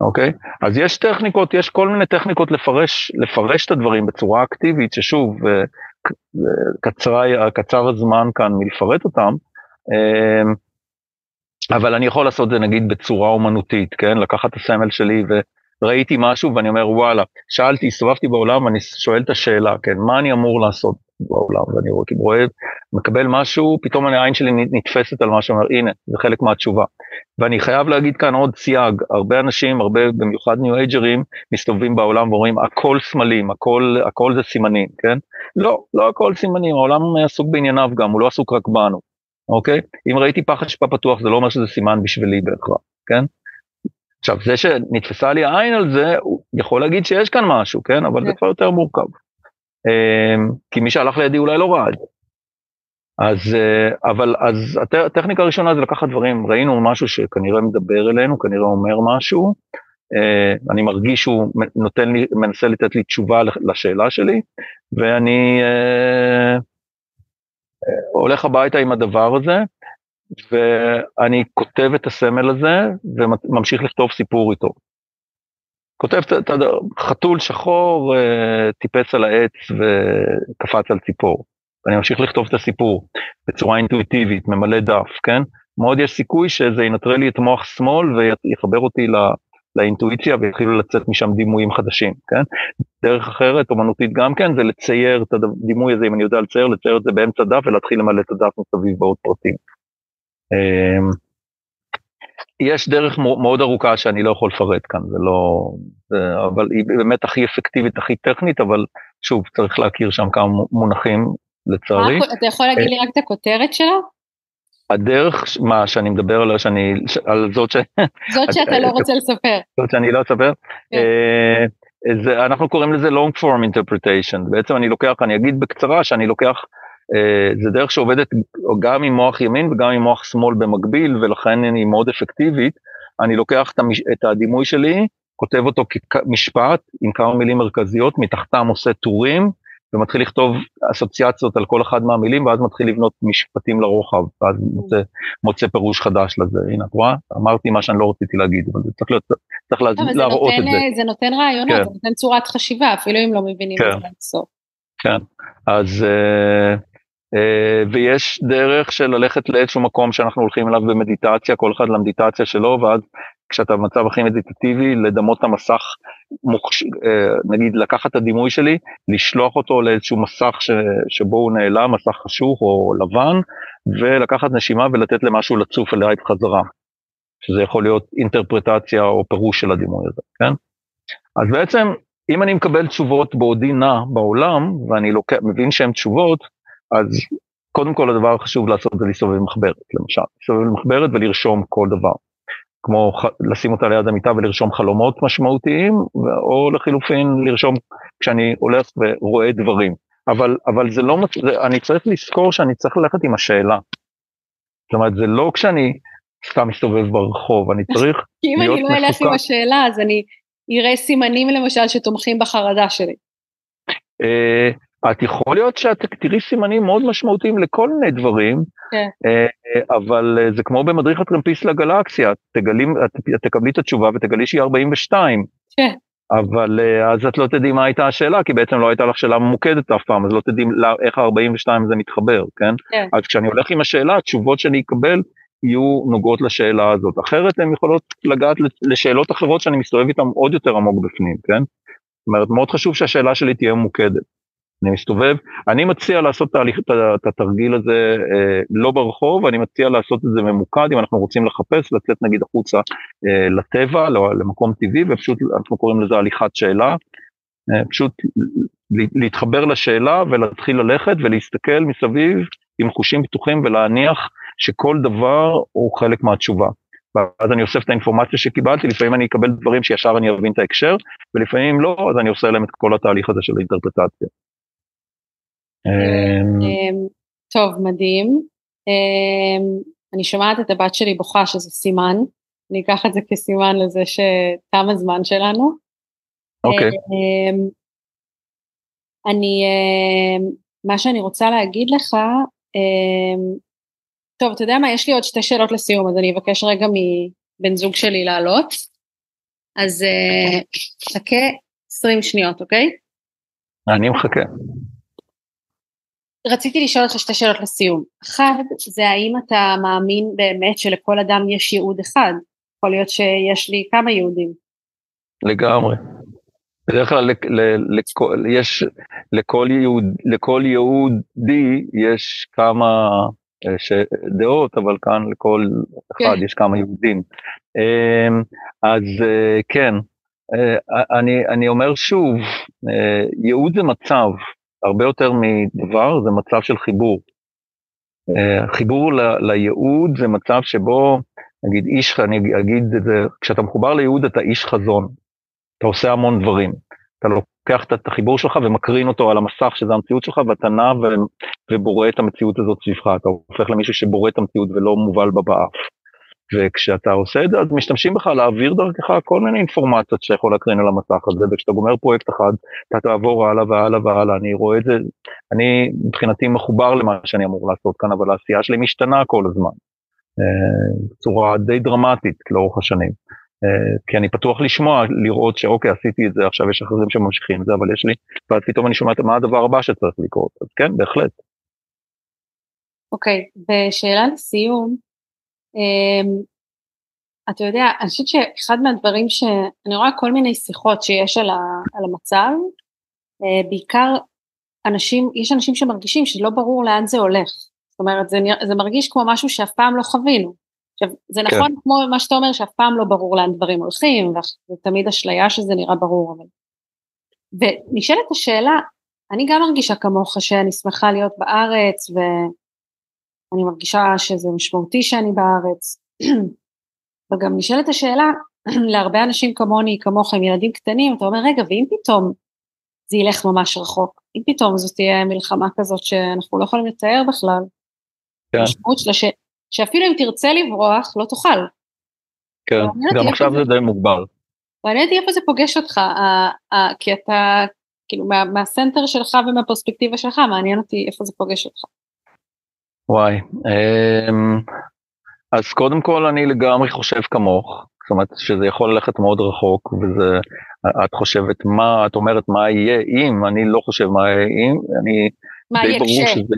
אוקיי? אז יש טכניקות, יש כל מיני טכניקות לפרש, לפרש את הדברים בצורה אקטיבית, ששוב, אה, קצרה, קצר הזמן כאן מלפרט אותם, אה, אבל אני יכול לעשות את זה נגיד בצורה אומנותית, כן? לקחת את הסמל שלי וראיתי משהו ואני אומר וואלה, שאלתי, הסתובבתי בעולם ואני שואל את השאלה, כן, מה אני אמור לעשות בעולם? ואני רואה, רואה, מקבל משהו, פתאום העין שלי נתפסת על משהו, אומר הנה, זה חלק מהתשובה. ואני חייב להגיד כאן עוד סייג, הרבה אנשים, הרבה, במיוחד ניו אייג'רים, מסתובבים בעולם ואומרים הכל סמלים, הכל, הכל זה סימנים, כן? לא, לא הכל סימנים, העולם עסוק בענייניו גם, הוא לא עסוק רק בנו, אוקיי? אם ראיתי פח אשפה פתוח זה לא אומר שזה סימן בשבילי בהכרח, כן? עכשיו, זה שנתפסה לי העין על זה, הוא יכול להגיד שיש כאן משהו, כן? אבל זה כן. כבר יותר מורכב. אמ, כי מי שהלך לידי אולי לא ראה את זה. אז, אה, אבל, אז הטכניקה הראשונה זה לקחת דברים, ראינו משהו שכנראה מדבר אלינו, כנראה אומר משהו, אה, אני מרגיש שהוא נותן לי, מנסה לתת לי תשובה לשאלה שלי, ואני אה, הולך הביתה עם הדבר הזה, ואני כותב את הסמל הזה וממשיך לכתוב סיפור איתו. כותב את חתול שחור טיפס על העץ וקפץ על ציפור. ואני ממשיך לכתוב את הסיפור בצורה אינטואיטיבית, ממלא דף, כן? מאוד יש סיכוי שזה ינטרל לי את מוח שמאל ויחבר אותי לא, לאינטואיציה ויתחילו לצאת משם דימויים חדשים, כן? דרך אחרת, אומנותית גם כן, זה לצייר את הדימוי הזה, אם אני יודע לצייר, לצייר את זה באמצע דף ולהתחיל למלא את הדף מסביב בעוד פרטים. יש דרך מאוד ארוכה שאני לא יכול לפרט כאן, זה לא... זה, אבל היא באמת הכי אפקטיבית, הכי טכנית, אבל שוב, צריך להכיר שם כמה מונחים לצערי. אתה יכול להגיד לי רק את הכותרת שלו? הדרך, מה, שאני מדבר עליה, שאני, על זאת ש... זאת שאתה לא רוצה לספר. זאת שאני לא אספר. כן. אה, זה, אנחנו קוראים לזה long form interpretation, בעצם אני לוקח, אני אגיד בקצרה שאני לוקח, אה, זה דרך שעובדת גם עם מוח ימין וגם עם מוח שמאל במקביל, ולכן היא מאוד אפקטיבית. אני לוקח את הדימוי שלי, כותב אותו כמשפט עם כמה מילים מרכזיות, מתחתם עושה טורים, ומתחיל לכתוב אסוציאציות על כל אחד מהמילים, ואז מתחיל לבנות משפטים לרוחב, ואז מוצא, מוצא פירוש חדש לזה. הנה, את רואה? אמרתי מה שאני לא רציתי להגיד, אבל זה צריך, להיות, צריך להז... להראות נותן, את זה. זה נותן רעיונות, כן. זה נותן צורת חשיבה, אפילו אם לא מבינים כן. את זה לסוף. כן, אז... אה, אה, ויש דרך של ללכת לאיזשהו מקום שאנחנו הולכים אליו במדיטציה, כל אחד למדיטציה שלו, ואז כשאתה במצב הכי מדיטטיבי, לדמות את המסך, מוחש... אה, נגיד לקחת את הדימוי שלי, לשלוח אותו לאיזשהו מסך ש... שבו הוא נעלם, מסך חשוך או לבן, ולקחת נשימה ולתת למשהו לצוף אליה בחזרה, שזה יכול להיות אינטרפרטציה או פירוש של הדימוי הזה, כן? אז בעצם, אם אני מקבל תשובות בעודי נע בעולם, ואני לוק... מבין שהן תשובות, אז קודם כל הדבר החשוב לעשות זה להסתובב במחברת, למשל, להסתובב במחברת ולרשום כל דבר. כמו לשים אותה ליד המיטה ולרשום חלומות משמעותיים, או לחילופין לרשום כשאני הולך ורואה דברים. אבל, אבל זה לא, זה, אני צריך לזכור שאני צריך ללכת עם השאלה. זאת אומרת, זה לא כשאני סתם מסתובב ברחוב, אני צריך להיות מסוכן. כי אם אני לא אלך עם השאלה, אז אני אראה סימנים למשל שתומכים בחרדה שלי. אה, את יכול להיות שאת תראי סימנים מאוד משמעותיים לכל מיני דברים, כן. אה, אבל אה, זה כמו במדריך הטרמפיסט לגלקסיה, תגלים, את תקבלי את התשובה ותגלי שהיא 42. כן. אבל אה, אז את לא תדעי מה הייתה השאלה, כי בעצם לא הייתה לך שאלה ממוקדת אף פעם, אז לא תדעי איך ה-42 הזה מתחבר, כן? כן? אז כשאני הולך עם השאלה, התשובות שאני אקבל יהיו נוגעות לשאלה הזאת. אחרת הן יכולות לגעת לשאלות אחרות שאני מסתובב איתן עוד יותר עמוק בפנים, כן? זאת אומרת, מאוד חשוב שהשאלה שלי תהיה ממוקדת. אני מסתובב, אני מציע לעשות תהליך, את התרגיל הזה אה, לא ברחוב, אני מציע לעשות את זה ממוקד, אם אנחנו רוצים לחפש, לצאת נגיד החוצה אה, לטבע, לא, למקום טבעי, ופשוט אנחנו קוראים לזה הליכת שאלה, אה, פשוט להתחבר לשאלה ולהתחיל ללכת ולהסתכל מסביב עם חושים פתוחים ולהניח שכל דבר הוא חלק מהתשובה. ואז אני אוסף את האינפורמציה שקיבלתי, לפעמים אני אקבל דברים שישר אני אבין את ההקשר, ולפעמים לא, אז אני עושה להם את כל התהליך הזה של האינטרפרטציה. אמ, אמ, טוב, מדהים. אמ, אני שומעת את הבת שלי בוכה שזה סימן, אני אקח את זה כסימן לזה שתם הזמן שלנו. אוקיי. אני, מה שאני רוצה להגיד לך, טוב, אתה יודע מה, יש לי עוד שתי שאלות לסיום, אז אני אבקש רגע מבן זוג שלי לעלות. אז חכה 20 שניות, אוקיי? אני מחכה. רציתי לשאול אותך שתי שאלות לסיום. אחד, זה האם אתה מאמין באמת שלכל אדם יש ייעוד אחד? יכול להיות שיש לי כמה יהודים. לגמרי. בדרך כלל לכל, יש, לכל, יהוד, לכל יהודי יש כמה אה, ש, דעות, אבל כאן לכל אחד כן. יש כמה יהודים. אמ, אז אה, כן, אה, אני, אני אומר שוב, ייעוד זה מצב, הרבה יותר מדבר, זה מצב של חיבור. חיבור לייעוד זה מצב שבו, נגיד איש, אני אגיד את זה, כשאתה מחובר לייעוד אתה איש חזון, אתה עושה המון דברים. אתה לוקח את החיבור שלך ומקרין אותו על המסך שזה המציאות שלך ואתה נע ובורא את המציאות הזאת סביבך, אתה הופך למישהו שבורא את המציאות ולא מובל בה באף. וכשאתה עושה את זה, אז משתמשים בך להעביר דרכך כל מיני אינפורמציות שיכול להקרין על המסך הזה, וכשאתה גומר פרויקט אחד, אתה תעבור הלאה והלאה והלאה, אני רואה את זה, אני מבחינתי מחובר למה שאני אמור לעשות כאן, אבל העשייה שלי משתנה כל הזמן, אה, בצורה די דרמטית לאורך השנים. אה, כי אני פתוח לשמוע, לראות שאוקיי, עשיתי את זה, עכשיו יש אחרים שממשיכים את זה, אבל יש לי, ואז פתאום אני שומע מה הדבר הבא שצריך לקרות, אז כן, בהחלט. אוקיי, ושאלה לסיום, אתה יודע, אני חושבת שאחד מהדברים שאני רואה כל מיני שיחות שיש על, ה, על המצב, אה, בעיקר אנשים, יש אנשים שמרגישים שלא ברור לאן זה הולך. זאת אומרת, זה, זה מרגיש כמו משהו שאף פעם לא חווינו. עכשיו, זה כן. נכון כמו מה שאתה אומר, שאף פעם לא ברור לאן דברים הולכים, וזה תמיד אשליה שזה נראה ברור, אבל... ונשאלת השאלה, אני גם מרגישה כמוך שאני שמחה להיות בארץ, ו... אני מרגישה שזה משמעותי שאני בארץ. וגם נשאלת השאלה, להרבה אנשים כמוני, כמוך, עם ילדים קטנים, אתה אומר, רגע, ואם פתאום זה ילך ממש רחוק? אם פתאום זאת תהיה מלחמה כזאת שאנחנו לא יכולים לתאר בכלל, כן. המשמעות שלה, ש, שאפילו אם תרצה לברוח, לא תוכל. כן, גם עכשיו זה די מוגבל. מעניין אותי איפה זה פוגש אותך, ה, ה, כי אתה, כאילו, מה, מהסנטר שלך ומהפרספקטיבה שלך, מעניין אותי איפה זה פוגש אותך. וואי, אמ, אז קודם כל אני לגמרי חושב כמוך, זאת אומרת שזה יכול ללכת מאוד רחוק וזה, את חושבת מה, את אומרת מה יהיה אם, אני לא חושב מה יהיה אם, אני מה יהיה כש. שזה,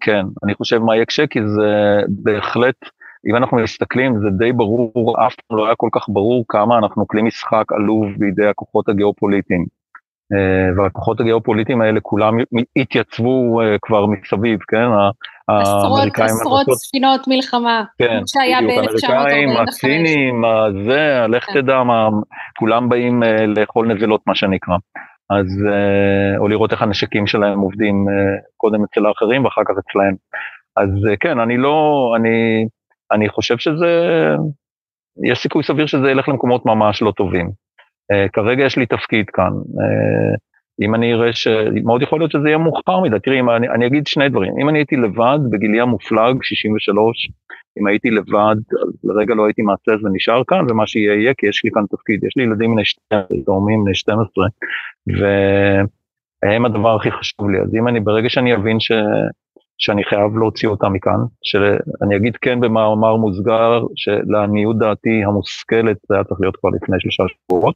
כן, אני חושב מה יהיה כש, כי זה בהחלט, אם אנחנו מסתכלים זה די ברור, אף פעם לא היה כל כך ברור כמה אנחנו כלי משחק עלוב בידי הכוחות הגיאופוליטיים. אה, והכוחות הגיאופוליטיים האלה כולם התייצבו אה, כבר מסביב, כן? עשרות עשרות ספינות מלחמה, כן, שהיה ב-1945. האמריקאים, הסינים, זה, לך כן. תדע מה, כולם באים אה, לאכול נבלות מה שנקרא. אז, או לראות איך הנשקים שלהם עובדים קודם אצל האחרים ואחר כך אצלהם. אז כן, אני לא, אני, אני חושב שזה, יש סיכוי סביר שזה ילך למקומות ממש לא טובים. Uh, כרגע יש לי תפקיד כאן. Uh, אם אני אראה ש... מאוד יכול להיות שזה יהיה מאוחר מדי. תראי, אני, אני אגיד שני דברים. אם אני הייתי לבד בגילי המופלג, 63, אם הייתי לבד, אז לרגע לא הייתי מעצב ונשאר כאן, ומה שיהיה יהיה, כי יש לי כאן תפקיד. יש לי ילדים בני 12, תאומים בני 12, והם הדבר הכי חשוב לי. אז אם אני, ברגע שאני אבין ש... שאני חייב להוציא אותה מכאן, שאני אגיד כן במאמר מוסגר, שלעניות דעתי המושכלת זה היה צריך להיות כבר לפני שלושה שבועות,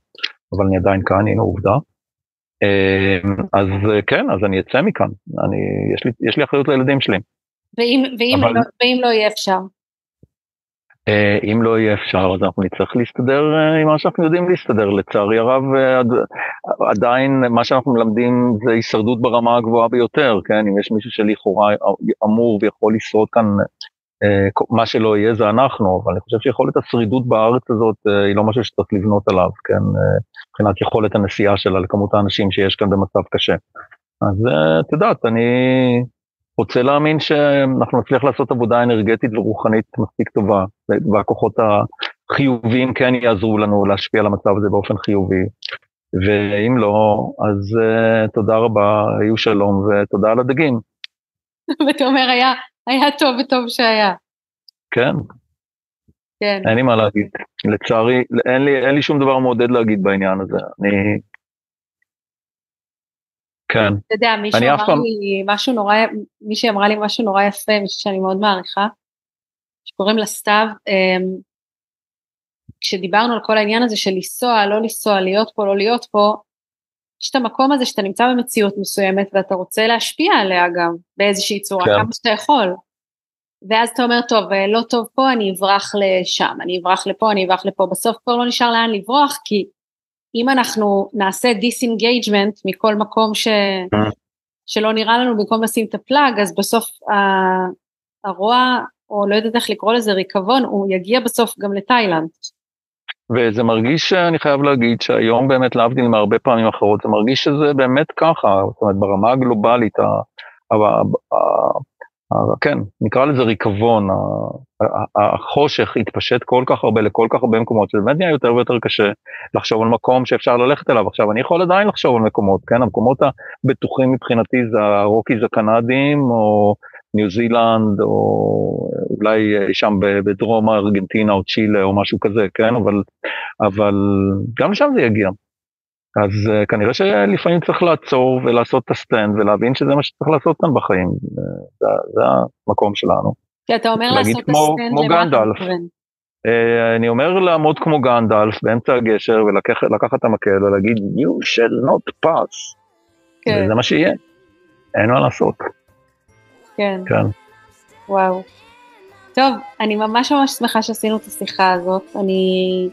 אבל אני עדיין כאן, הנה עובדה. אמ, אז כן, אז אני אצא מכאן, אני, יש, לי, יש לי אחריות לילדים שלי. ואם, ואם, אבל... לא, ואם לא יהיה אפשר? אה, אם לא יהיה אפשר, אז אנחנו נצטרך להסתדר אה, עם מה שאנחנו יודעים להסתדר. לצערי הרב, אה, עדיין מה שאנחנו מלמדים זה הישרדות ברמה הגבוהה ביותר, כן? אם יש מישהו שלכאורה אמור ויכול לשרוד כאן, מה שלא יהיה זה אנחנו, אבל אני חושב שיכולת השרידות בארץ הזאת היא לא משהו שצריך לבנות עליו, כן? מבחינת יכולת הנסיעה שלה לכמות האנשים שיש כאן במצב קשה. אז את יודעת, אני רוצה להאמין שאנחנו נצליח לעשות עבודה אנרגטית ורוחנית מספיק טובה, והכוחות החיוביים כן יעזרו לנו להשפיע על המצב הזה באופן חיובי. ואם לא, אז uh, תודה רבה, היו שלום ותודה על הדגים. ואתה אומר, היה, היה טוב וטוב שהיה. כן. כן. אין לי מה להגיד. לצערי, אין לי, אין לי שום דבר מעודד להגיד בעניין הזה. אני כן. אתה יודע, מישהו אמר פעם... לי משהו נורא, מישהי אמרה לי משהו נורא יפה, מישהו שאני מאוד מעריכה, שקוראים לה סתיו, אמ, כשדיברנו על כל העניין הזה של לנסוע, לא לנסוע, להיות פה, לא להיות פה, יש את המקום הזה שאתה נמצא במציאות מסוימת ואתה רוצה להשפיע עליה גם באיזושהי צורה, כן. כמה שאתה יכול. ואז אתה אומר, טוב, אה, לא טוב פה, אני אברח לשם, אני אברח לפה, אני אברח לפה, בסוף כבר לא נשאר לאן לברוח, כי אם אנחנו נעשה disengagement מכל מקום ש... שלא נראה לנו במקום לשים את ה flag, אז בסוף הרוע, או לא יודעת איך לקרוא לזה, ריקבון, הוא יגיע בסוף גם לתאילנד. וזה מרגיש, אני חייב להגיד, שהיום באמת, להבדיל מהרבה פעמים אחרות, זה מרגיש שזה באמת ככה, זאת אומרת, ברמה הגלובלית, כן, נקרא לזה ריקבון, החושך התפשט כל כך הרבה לכל כך הרבה מקומות, שזה באמת נהיה יותר ויותר קשה לחשוב על מקום שאפשר ללכת אליו. עכשיו, אני יכול עדיין לחשוב על מקומות, כן, המקומות הבטוחים מבחינתי זה הרוקיז הקנדיים, או ניו זילנד, או אולי שם בדרום ארגנטינה או צ'ילה או משהו כזה, כן, אבל, אבל גם לשם זה יגיע. אז אה, כנראה שלפעמים צריך לעצור ולעשות את ה stand ולהבין שזה מה שצריך לעשות כאן בחיים, זה, זה המקום שלנו. כי אתה אומר לעשות את ה stand, למה אתה מתכוון? אה, אני אומר לעמוד כמו גנדלף באמצע הגשר ולקחת את המקל ולהגיד you shall not pass. כן. וזה מה שיהיה, אין מה לעשות. כן. כן. וואו. טוב, אני ממש ממש שמחה שעשינו את השיחה הזאת, אני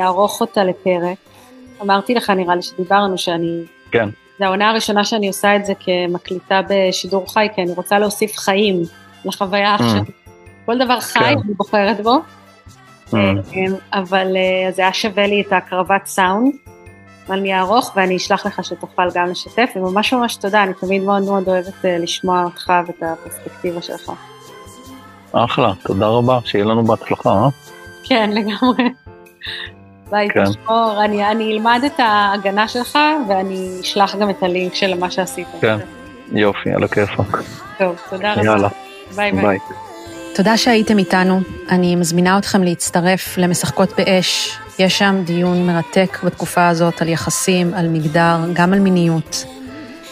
אערוך אה, אותה לפרק. אמרתי לך, נראה לי שדיברנו, שאני... כן. זו העונה הראשונה שאני עושה את זה כמקליטה בשידור חי, כי אני רוצה להוסיף חיים לחוויה mm. עכשיו. כל דבר חי, כן. אני בוחרת בו. Mm. אבל אה, זה היה שווה לי את הקרבת סאונד. אני אערוך ואני אשלח לך שתוכל גם לשתף, וממש ממש תודה, אני תמיד מאוד מאוד אוהבת אה, לשמוע אותך ואת הפרספקטיבה שלך. אחלה, תודה רבה, שיהיה לנו בהצלחה, אה? כן, לגמרי. ביי, כן. תשמור, אני, אני אלמד את ההגנה שלך ואני אשלח גם את הלינק של מה שעשית. כן, יופי, על הכיפאק. טוב, תודה רבה. יאללה. ביי ביי. ביי. תודה שהייתם איתנו, אני מזמינה אתכם להצטרף למשחקות באש. יש שם דיון מרתק בתקופה הזאת על יחסים, על מגדר, גם על מיניות,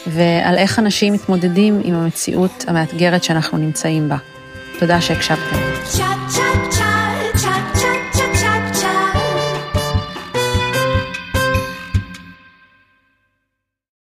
ועל איך אנשים מתמודדים עם המציאות המאתגרת שאנחנו נמצאים בה. תודה שהקשבתם.